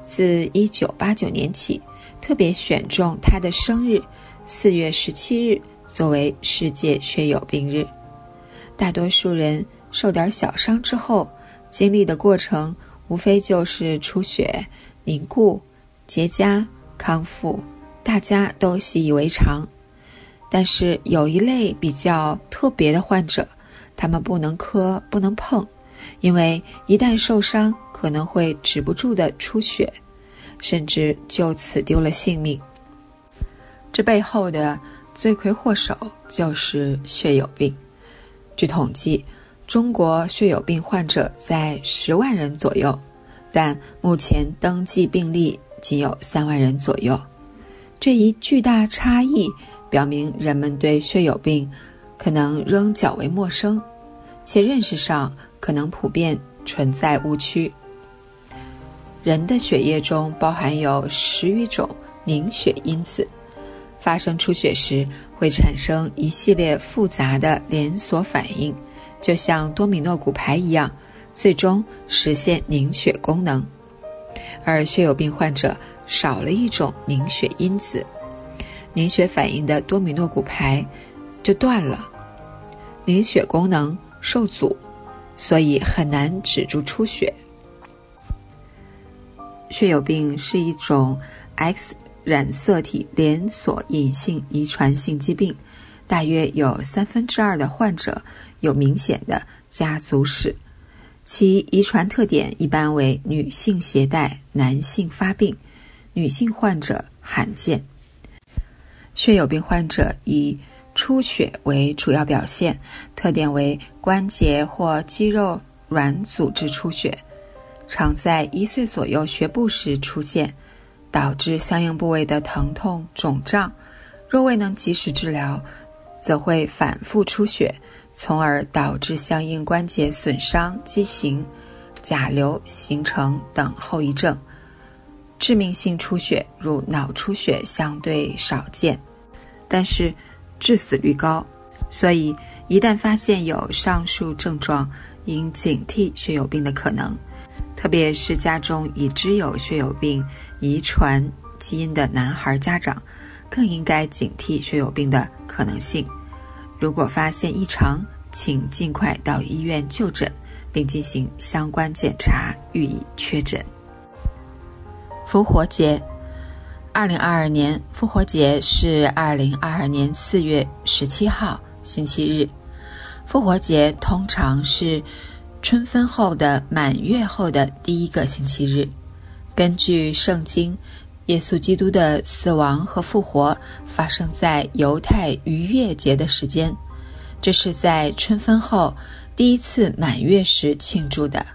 自一九八九年起，特别选中他的生日四月十七日作为世界血友病日。大多数人受点小伤之后，经历的过程无非就是出血、凝固、结痂、康复，大家都习以为常。但是有一类比较特别的患者，他们不能磕、不能碰，因为一旦受伤，可能会止不住的出血，甚至就此丢了性命。这背后的罪魁祸首就是血友病。据统计，中国血友病患者在十万人左右，但目前登记病例仅有三万人左右。这一巨大差异表明，人们对血友病可能仍较为陌生，且认识上可能普遍存在误区。人的血液中包含有十余种凝血因子，发生出血时会产生一系列复杂的连锁反应，就像多米诺骨牌一样，最终实现凝血功能。而血友病患者少了一种凝血因子，凝血反应的多米诺骨牌就断了，凝血功能受阻，所以很难止住出血。血友病是一种 X 染色体连锁隐性遗传性疾病，大约有三分之二的患者有明显的家族史，其遗传特点一般为女性携带，男性发病，女性患者罕见。血友病患者以出血为主要表现，特点为关节或肌肉软组织出血。常在一岁左右学步时出现，导致相应部位的疼痛肿胀。若未能及时治疗，则会反复出血，从而导致相应关节损伤、畸形、甲流形成等后遗症。致命性出血如脑出血相对少见，但是致死率高。所以，一旦发现有上述症状，应警惕血友病的可能。特别是家中已知有血友病遗传基因的男孩家长，更应该警惕血友病的可能性。如果发现异常，请尽快到医院就诊，并进行相关检查，予以确诊。复活节，二零二二年复活节是二零二二年四月十七号星期日。复活节通常是。春分后的满月后的第一个星期日，根据圣经，耶稣基督的死亡和复活发生在犹太逾越节的时间，这是在春分后第一次满月时庆祝的。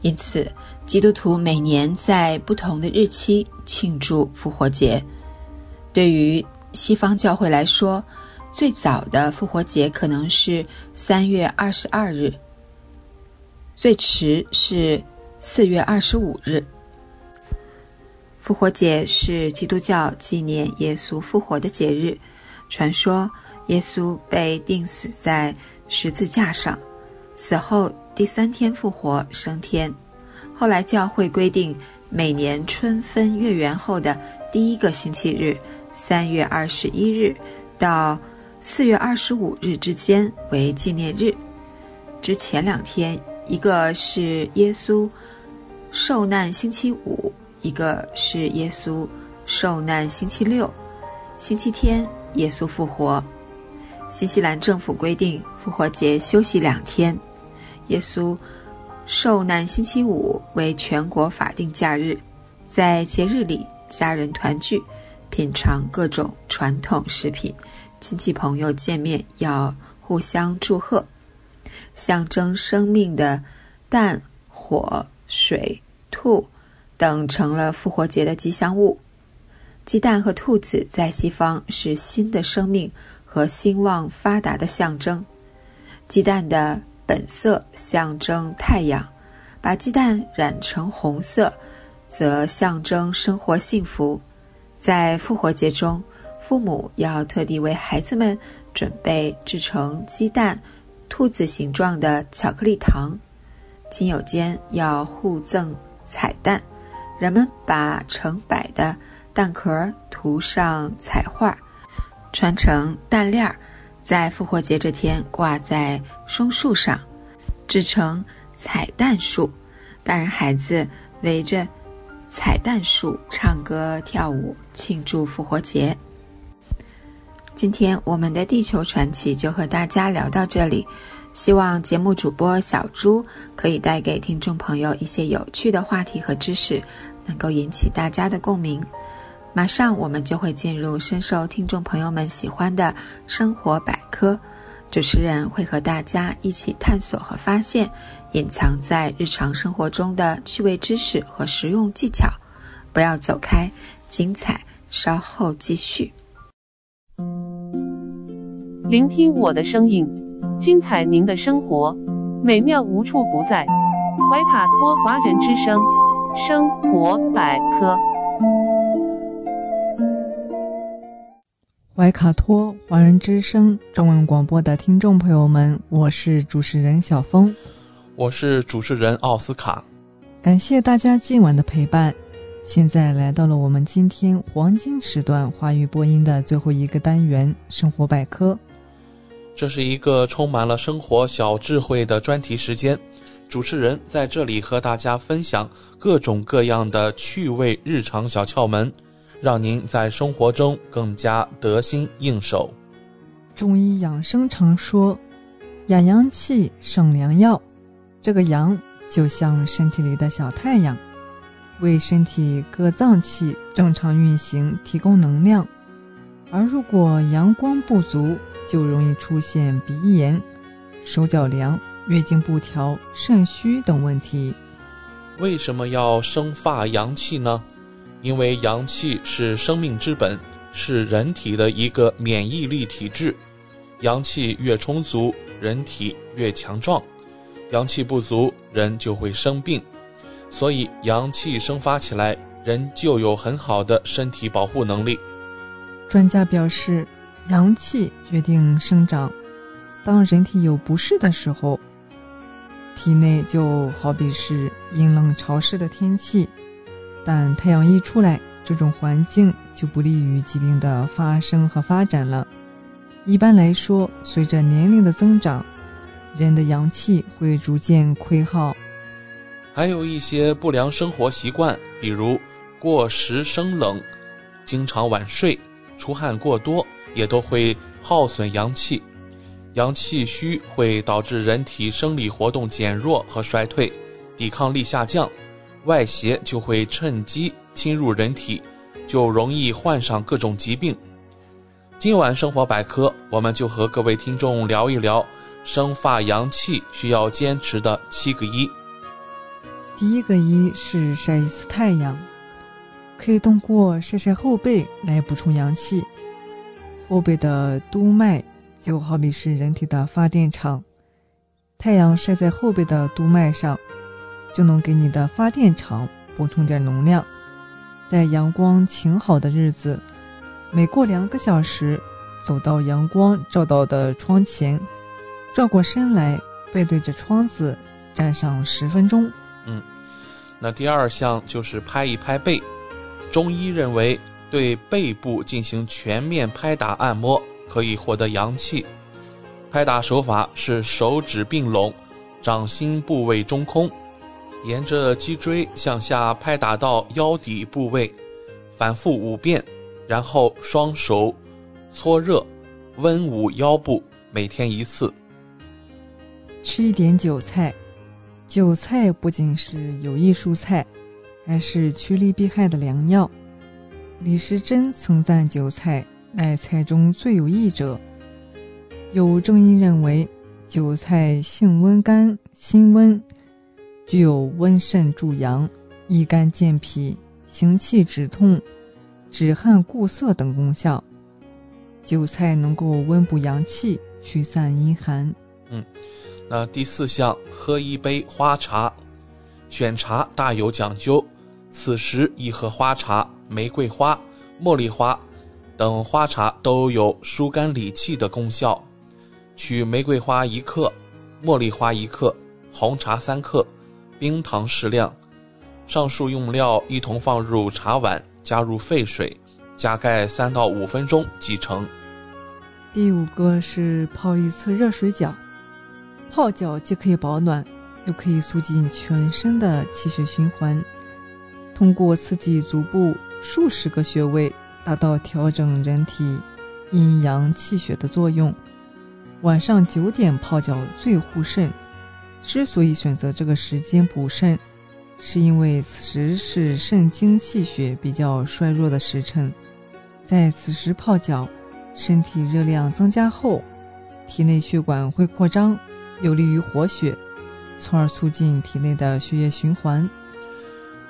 因此，基督徒每年在不同的日期庆祝复活节。对于西方教会来说，最早的复活节可能是三月二十二日。最迟是四月二十五日。复活节是基督教纪念耶稣复活的节日。传说耶稣被钉死在十字架上，死后第三天复活升天。后来教会规定，每年春分月圆后的第一个星期日，三月二十一日到四月二十五日之间为纪念日。之前两天。一个是耶稣受难星期五，一个是耶稣受难星期六。星期天，耶稣复活。新西兰政府规定复活节休息两天。耶稣受难星期五为全国法定假日，在节日里，家人团聚，品尝各种传统食品，亲戚朋友见面要互相祝贺。象征生命的蛋、火、水、兔等成了复活节的吉祥物。鸡蛋和兔子在西方是新的生命和兴旺发达的象征。鸡蛋的本色象征太阳，把鸡蛋染成红色，则象征生活幸福。在复活节中，父母要特地为孩子们准备制成鸡蛋。兔子形状的巧克力糖，亲友间要互赠彩蛋，人们把成百的蛋壳涂上彩画，穿成蛋链儿，在复活节这天挂在松树上，制成彩蛋树。大人孩子围着彩蛋树唱歌跳舞，庆祝复活节。今天我们的地球传奇就和大家聊到这里，希望节目主播小猪可以带给听众朋友一些有趣的话题和知识，能够引起大家的共鸣。马上我们就会进入深受听众朋友们喜欢的生活百科，主持人会和大家一起探索和发现隐藏在日常生活中的趣味知识和实用技巧。不要走开，精彩稍后继续。聆听我的声音，精彩您的生活，美妙无处不在。怀卡托华人之声，生活百科。怀卡托华人之声中文广播的听众朋友们，我是主持人小峰，我是主持人奥斯卡。感谢大家今晚的陪伴。现在来到了我们今天黄金时段华语播音的最后一个单元——生活百科。这是一个充满了生活小智慧的专题时间，主持人在这里和大家分享各种各样的趣味日常小窍门，让您在生活中更加得心应手。中医养生常说，养阳气胜良药，这个阳就像身体里的小太阳，为身体各脏器正常运行提供能量，而如果阳光不足，就容易出现鼻炎、手脚凉、月经不调、肾虚等问题。为什么要生发阳气呢？因为阳气是生命之本，是人体的一个免疫力体质。阳气越充足，人体越强壮；阳气不足，人就会生病。所以，阳气生发起来，人就有很好的身体保护能力。专家表示。阳气决定生长。当人体有不适的时候，体内就好比是阴冷潮湿的天气。但太阳一出来，这种环境就不利于疾病的发生和发展了。一般来说，随着年龄的增长，人的阳气会逐渐亏耗。还有一些不良生活习惯，比如过食生冷、经常晚睡、出汗过多。也都会耗损阳气，阳气虚会导致人体生理活动减弱和衰退，抵抗力下降，外邪就会趁机侵入人体，就容易患上各种疾病。今晚生活百科，我们就和各位听众聊一聊生发阳气需要坚持的七个一。第一个一是晒一次太阳，可以通过晒晒后背来补充阳气。后背的督脉就好比是人体的发电厂，太阳晒在后背的督脉上，就能给你的发电厂补充点能量。在阳光晴好的日子，每过两个小时，走到阳光照到的窗前，转过身来，背对着窗子站上十分钟。嗯，那第二项就是拍一拍背，中医认为。对背部进行全面拍打按摩，可以获得阳气。拍打手法是手指并拢，掌心部位中空，沿着脊椎向下拍打到腰底部位，反复五遍，然后双手搓热，温捂腰部，每天一次。吃一点韭菜，韭菜不仅是有益蔬菜，还是趋利避害的良药。李时珍曾赞韭菜乃菜中最有益者。有正因认为，韭菜性温甘、辛温，具有温肾助阳、益肝健脾、行气止痛、止汗固涩等功效。韭菜能够温补阳气，驱散阴寒。嗯，那第四项，喝一杯花茶，选茶大有讲究。此时宜喝花茶。玫瑰花、茉莉花等花茶都有疏肝理气的功效。取玫瑰花一克，茉莉花一克，红茶三克，冰糖适量。上述用料一同放入茶碗，加入沸水，加盖三到五分钟即成。第五个是泡一次热水脚，泡脚既可以保暖，又可以促进全身的气血循环，通过刺激足部。数十个穴位，达到调整人体阴阳气血的作用。晚上九点泡脚最护肾。之所以选择这个时间补肾，是因为此时是肾精气血比较衰弱的时辰。在此时泡脚，身体热量增加后，体内血管会扩张，有利于活血，从而促进体内的血液循环。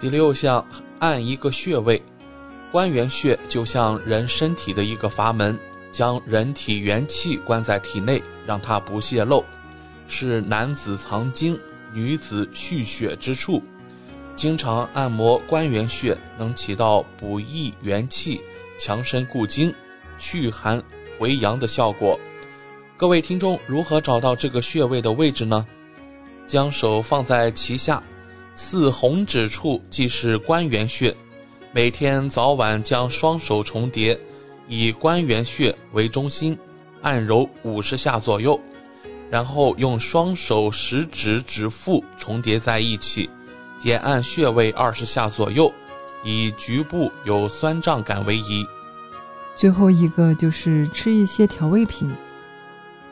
第六项，按一个穴位。关元穴就像人身体的一个阀门，将人体元气关在体内，让它不泄露，是男子藏精、女子蓄血之处。经常按摩关元穴，能起到补益元气、强身固精、祛寒回阳的效果。各位听众，如何找到这个穴位的位置呢？将手放在脐下，四红指处即是关元穴。每天早晚将双手重叠，以关元穴为中心，按揉五十下左右，然后用双手食指指腹重叠在一起。点按穴位二十下左右，以局部有酸胀感为宜。最后一个就是吃一些调味品。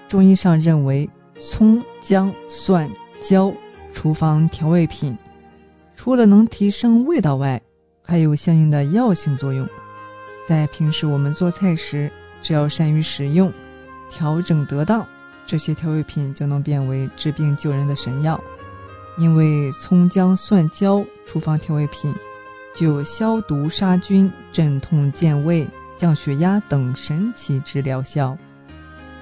中医上认为，葱、姜、蒜、椒，厨房调味品，除了能提升味道外，还有相应的药性作用。在平时我们做菜时，只要善于使用，调整得当，这些调味品就能变为治病救人的神药。因为葱姜蒜椒厨房调味品具有消毒杀菌、镇痛健胃、降血压等神奇治疗效。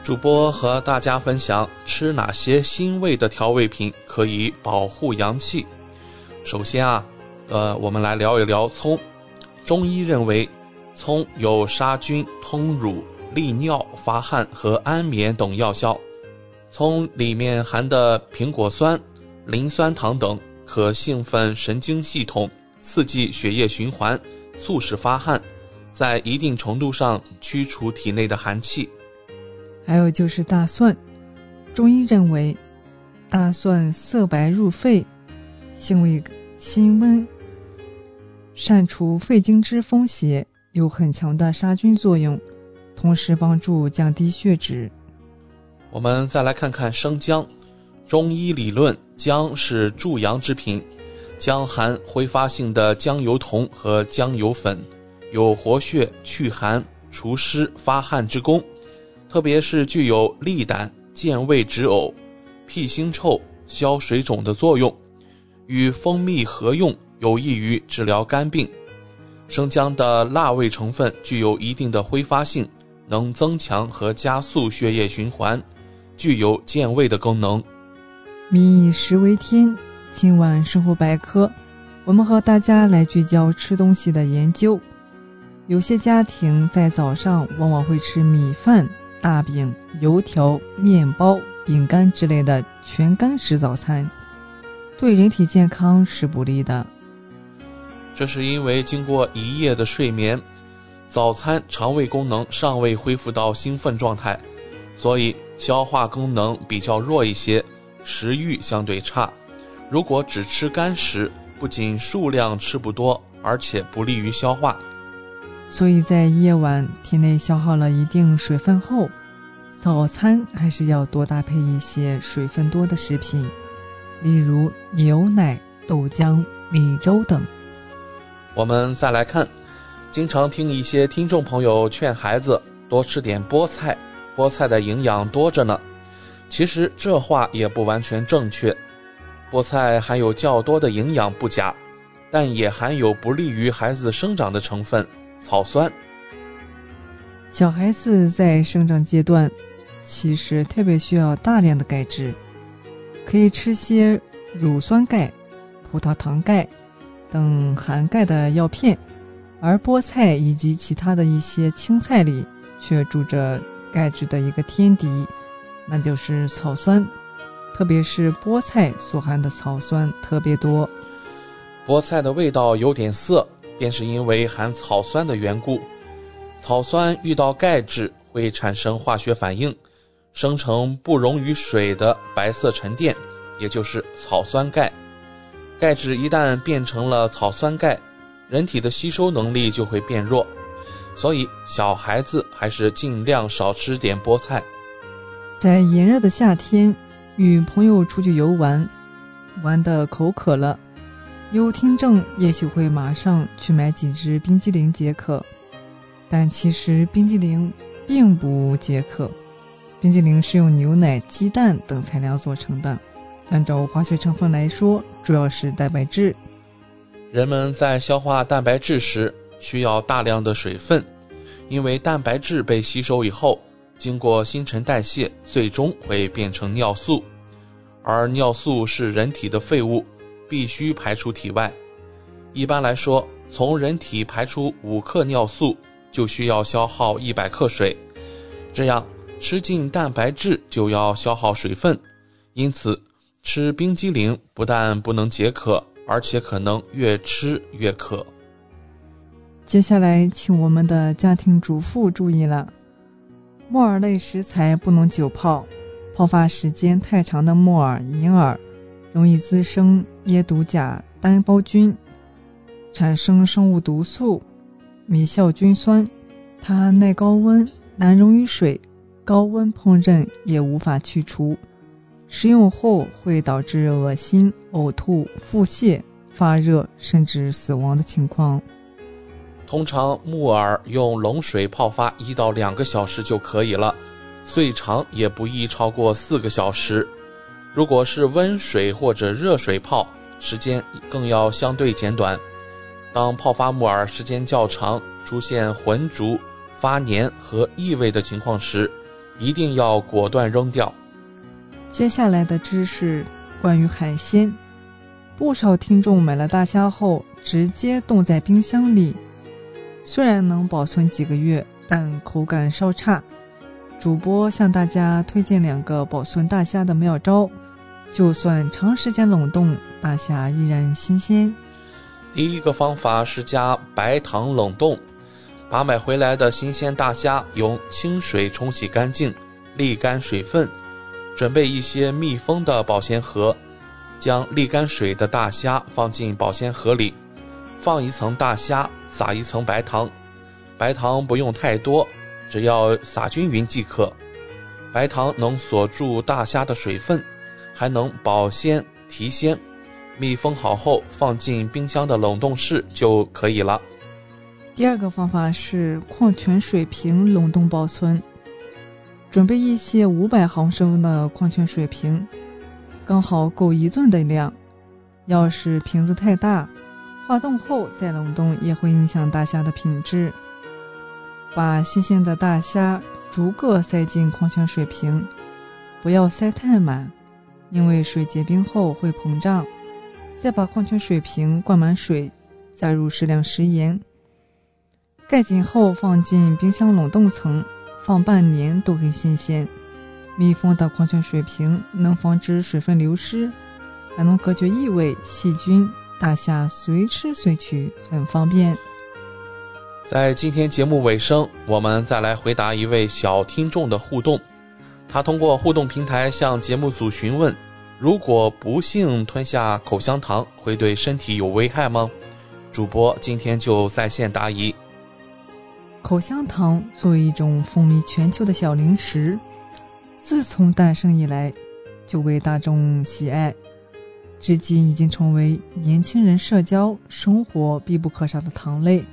主播和大家分享吃哪些辛味的调味品可以保护阳气。首先啊，呃，我们来聊一聊葱。中医认为，葱有杀菌、通乳、利尿、发汗和安眠等药效。葱里面含的苹果酸。磷酸糖等可兴奋神经系统，刺激血液循环，促使发汗，在一定程度上驱除体内的寒气。还有就是大蒜，中医认为，大蒜色白入肺，性味辛温，善除肺经之风邪，有很强的杀菌作用，同时帮助降低血脂。我们再来看看生姜。中医理论，姜是助阳之品，姜含挥发性的姜油酮和姜油粉，有活血、祛寒、除湿、发汗之功，特别是具有利胆、健胃止呕、辟腥臭、消水肿的作用，与蜂蜜合用，有益于治疗肝病。生姜的辣味成分具有一定的挥发性，能增强和加速血液循环，具有健胃的功能。民以食为天，今晚生活百科，我们和大家来聚焦吃东西的研究。有些家庭在早上往往会吃米饭、大饼、油条、面包、饼干之类的全干式早餐，对人体健康是不利的。这是因为经过一夜的睡眠，早餐肠胃功能尚未恢复到兴奋状态，所以消化功能比较弱一些。食欲相对差，如果只吃干食，不仅数量吃不多，而且不利于消化。所以在夜晚体内消耗了一定水分后，早餐还是要多搭配一些水分多的食品，例如牛奶、豆浆、米粥等。我们再来看，经常听一些听众朋友劝孩子多吃点菠菜，菠菜的营养多着呢。其实这话也不完全正确，菠菜含有较多的营养不假，但也含有不利于孩子生长的成分草酸。小孩子在生长阶段，其实特别需要大量的钙质，可以吃些乳酸钙、葡萄糖钙等含钙的药片，而菠菜以及其他的一些青菜里却住着钙质的一个天敌。那就是草酸，特别是菠菜所含的草酸特别多。菠菜的味道有点涩，便是因为含草酸的缘故。草酸遇到钙质会产生化学反应，生成不溶于水的白色沉淀，也就是草酸钙。钙质一旦变成了草酸钙，人体的吸收能力就会变弱。所以小孩子还是尽量少吃点菠菜。在炎热的夏天，与朋友出去游玩，玩的口渴了，有听众也许会马上去买几支冰激凌解渴，但其实冰激凌并不解渴。冰激凌是用牛奶、鸡蛋等材料做成的，按照化学成分来说，主要是蛋白质。人们在消化蛋白质时需要大量的水分，因为蛋白质被吸收以后，经过新陈代谢，最终会变成尿素，而尿素是人体的废物，必须排出体外。一般来说，从人体排出五克尿素，就需要消耗一百克水。这样吃进蛋白质就要消耗水分，因此吃冰激凌不但不能解渴，而且可能越吃越渴。接下来，请我们的家庭主妇注意了：木耳类食材不能久泡，泡发时间太长的木耳、银耳容易滋生椰毒甲单胞菌，产生生物毒素米酵菌酸，它耐高温，难溶于水，高温烹饪也无法去除，食用后会导致恶心、呕吐、腹泻、发热，甚至死亡的情况。通常木耳用冷水泡发一到两个小时就可以了，最长也不宜超过四个小时。如果是温水或者热水泡，时间更要相对简短。当泡发木耳时间较长，出现浑浊、发黏和异味的情况时，一定要果断扔掉。接下来的知识关于海鲜，不少听众买了大虾后直接冻在冰箱里。虽然能保存几个月，但口感稍差。主播向大家推荐两个保存大虾的妙招，就算长时间冷冻，大虾依然新鲜。第一个方法是加白糖冷冻，把买回来的新鲜大虾用清水冲洗干净，沥干水分，准备一些密封的保鲜盒，将沥干水的大虾放进保鲜盒里。放一层大虾，撒一层白糖，白糖不用太多，只要撒均匀即可。白糖能锁住大虾的水分，还能保鲜提鲜。密封好后，放进冰箱的冷冻室就可以了。第二个方法是矿泉水瓶冷冻保存，准备一些五百毫升的矿泉水瓶，刚好够一顿的量。要是瓶子太大，化冻后再冷冻也会影响大虾的品质。把新鲜的大虾逐个塞进矿泉水瓶，不要塞太满，因为水结冰后会膨胀。再把矿泉水瓶灌满水，加入适量食盐，盖紧后放进冰箱冷冻层，放半年都很新鲜。密封的矿泉水瓶能防止水分流失，还能隔绝异味、细菌。大虾随吃随取，很方便。在今天节目尾声，我们再来回答一位小听众的互动。他通过互动平台向节目组询问：如果不幸吞下口香糖，会对身体有危害吗？主播今天就在线答疑。口香糖作为一种风靡全球的小零食，自从诞生以来就为大众喜爱。至今已经成为年轻人社交生活必不可少的糖类。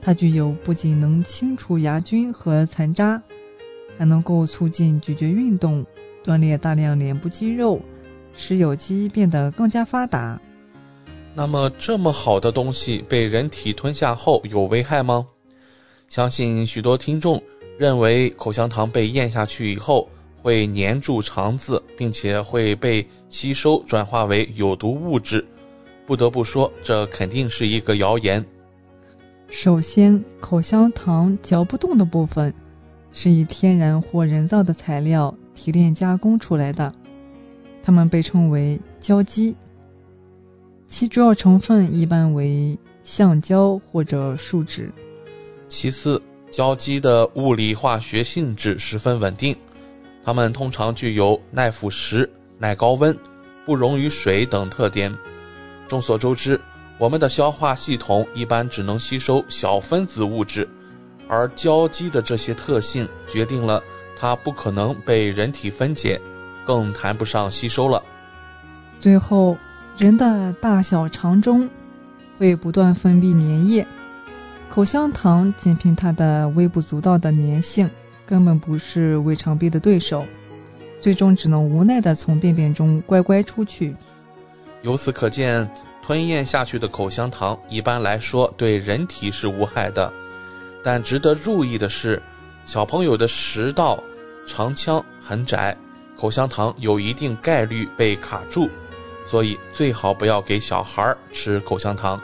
它具有不仅能清除牙菌和残渣，还能够促进咀嚼运动，锻炼大量脸部肌肉，使有机变得更加发达。那么，这么好的东西被人体吞下后有危害吗？相信许多听众认为口香糖被咽下去以后。会粘住肠子，并且会被吸收转化为有毒物质。不得不说，这肯定是一个谣言。首先，口香糖嚼不动的部分是以天然或人造的材料提炼加工出来的，它们被称为胶基。其主要成分一般为橡胶或者树脂。其次，胶基的物理化学性质十分稳定。它们通常具有耐腐蚀、耐高温、不溶于水等特点。众所周知，我们的消化系统一般只能吸收小分子物质，而胶基的这些特性决定了它不可能被人体分解，更谈不上吸收了。最后，人的大小肠中会不断分泌粘液，口香糖仅凭它的微不足道的粘性。根本不是胃肠壁的对手，最终只能无奈地从便便中乖乖出去。由此可见，吞咽下去的口香糖一般来说对人体是无害的。但值得注意的是，小朋友的食道长腔很窄，口香糖有一定概率被卡住，所以最好不要给小孩吃口香糖。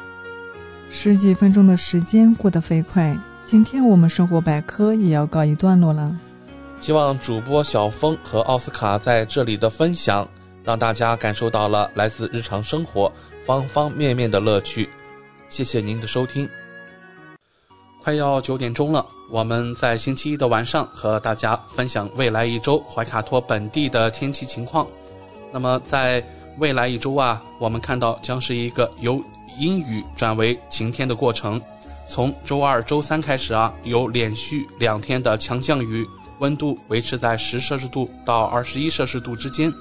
十几分钟的时间过得飞快，今天我们生活百科也要告一段落了。希望主播小峰和奥斯卡在这里的分享，让大家感受到了来自日常生活方方面面的乐趣。谢谢您的收听。快要九点钟了，我们在星期一的晚上和大家分享未来一周怀卡托本地的天气情况。那么在未来一周啊，我们看到将是一个由阴雨转为晴天的过程。从周二、周三开始啊，有连续两天的强降雨。温度维持在十摄氏度到二十一摄氏度之间，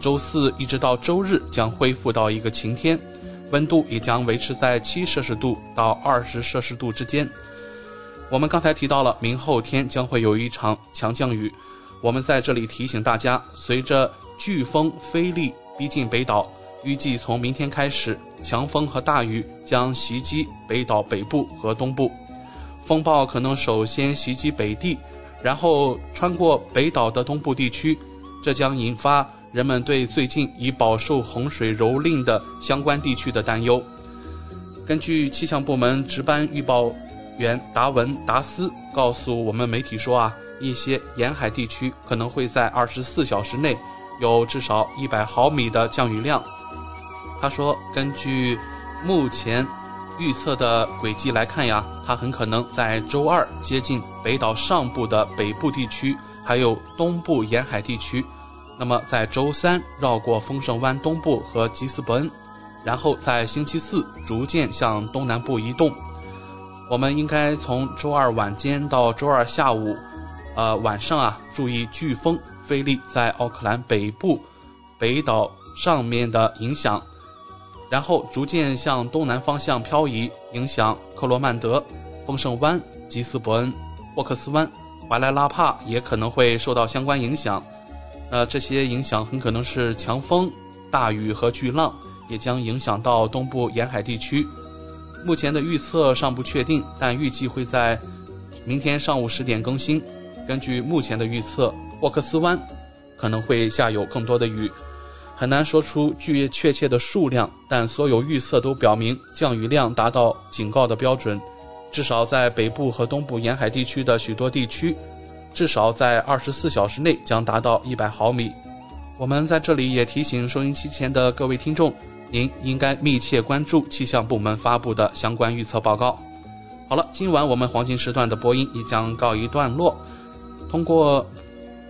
周四一直到周日将恢复到一个晴天，温度也将维持在七摄氏度到二十摄氏度之间。我们刚才提到了明后天将会有一场强降雨，我们在这里提醒大家，随着飓风菲利逼近北岛，预计从明天开始，强风和大雨将袭击北岛北部和东部，风暴可能首先袭击北地。然后穿过北岛的东部地区，这将引发人们对最近已饱受洪水蹂躏的相关地区的担忧。根据气象部门值班预报员达文达斯告诉我们媒体说啊，一些沿海地区可能会在二十四小时内有至少一百毫米的降雨量。他说，根据目前。预测的轨迹来看呀，它很可能在周二接近北岛上部的北部地区，还有东部沿海地区。那么在周三绕过丰盛湾东部和吉斯伯恩，然后在星期四逐渐向东南部移动。我们应该从周二晚间到周二下午，呃晚上啊，注意飓风菲利在奥克兰北部北岛上面的影响。然后逐渐向东南方向漂移，影响克罗曼德、丰盛湾、吉斯伯恩、霍克斯湾、怀莱拉帕也可能会受到相关影响。那这些影响很可能是强风、大雨和巨浪，也将影响到东部沿海地区。目前的预测尚不确定，但预计会在明天上午十点更新。根据目前的预测，沃克斯湾可能会下有更多的雨。很难说出具确切的数量，但所有预测都表明降雨量达到警告的标准，至少在北部和东部沿海地区的许多地区，至少在二十四小时内将达到一百毫米。我们在这里也提醒收音机前的各位听众，您应该密切关注气象部门发布的相关预测报告。好了，今晚我们黄金时段的播音也将告一段落，通过。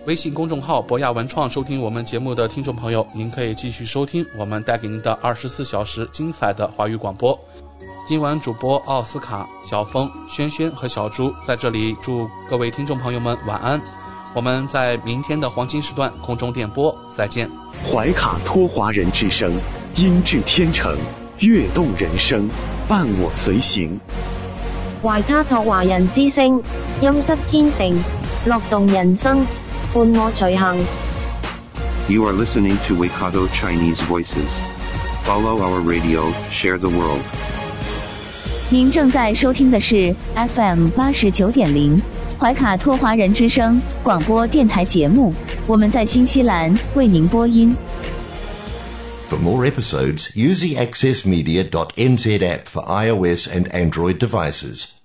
微信公众号博雅文创，收听我们节目的听众朋友，您可以继续收听我们带给您的二十四小时精彩的华语广播。今晚主播奥斯卡、小峰、轩轩和小朱在这里祝各位听众朋友们晚安。我们在明天的黄金时段空中电波再见。怀卡托华人之声，音质天成，悦动人生，伴我随行。怀卡托华人之声，音质天成，乐动人生。伴我随行。You are listening to Waikato Chinese Voices. Follow our radio, share the world. 您正在收听的是 FM 八十九点零怀卡托华人之声广播电台节目，我们在新西兰为您播音。For more episodes, use the accessmedia.nz app for iOS and Android devices,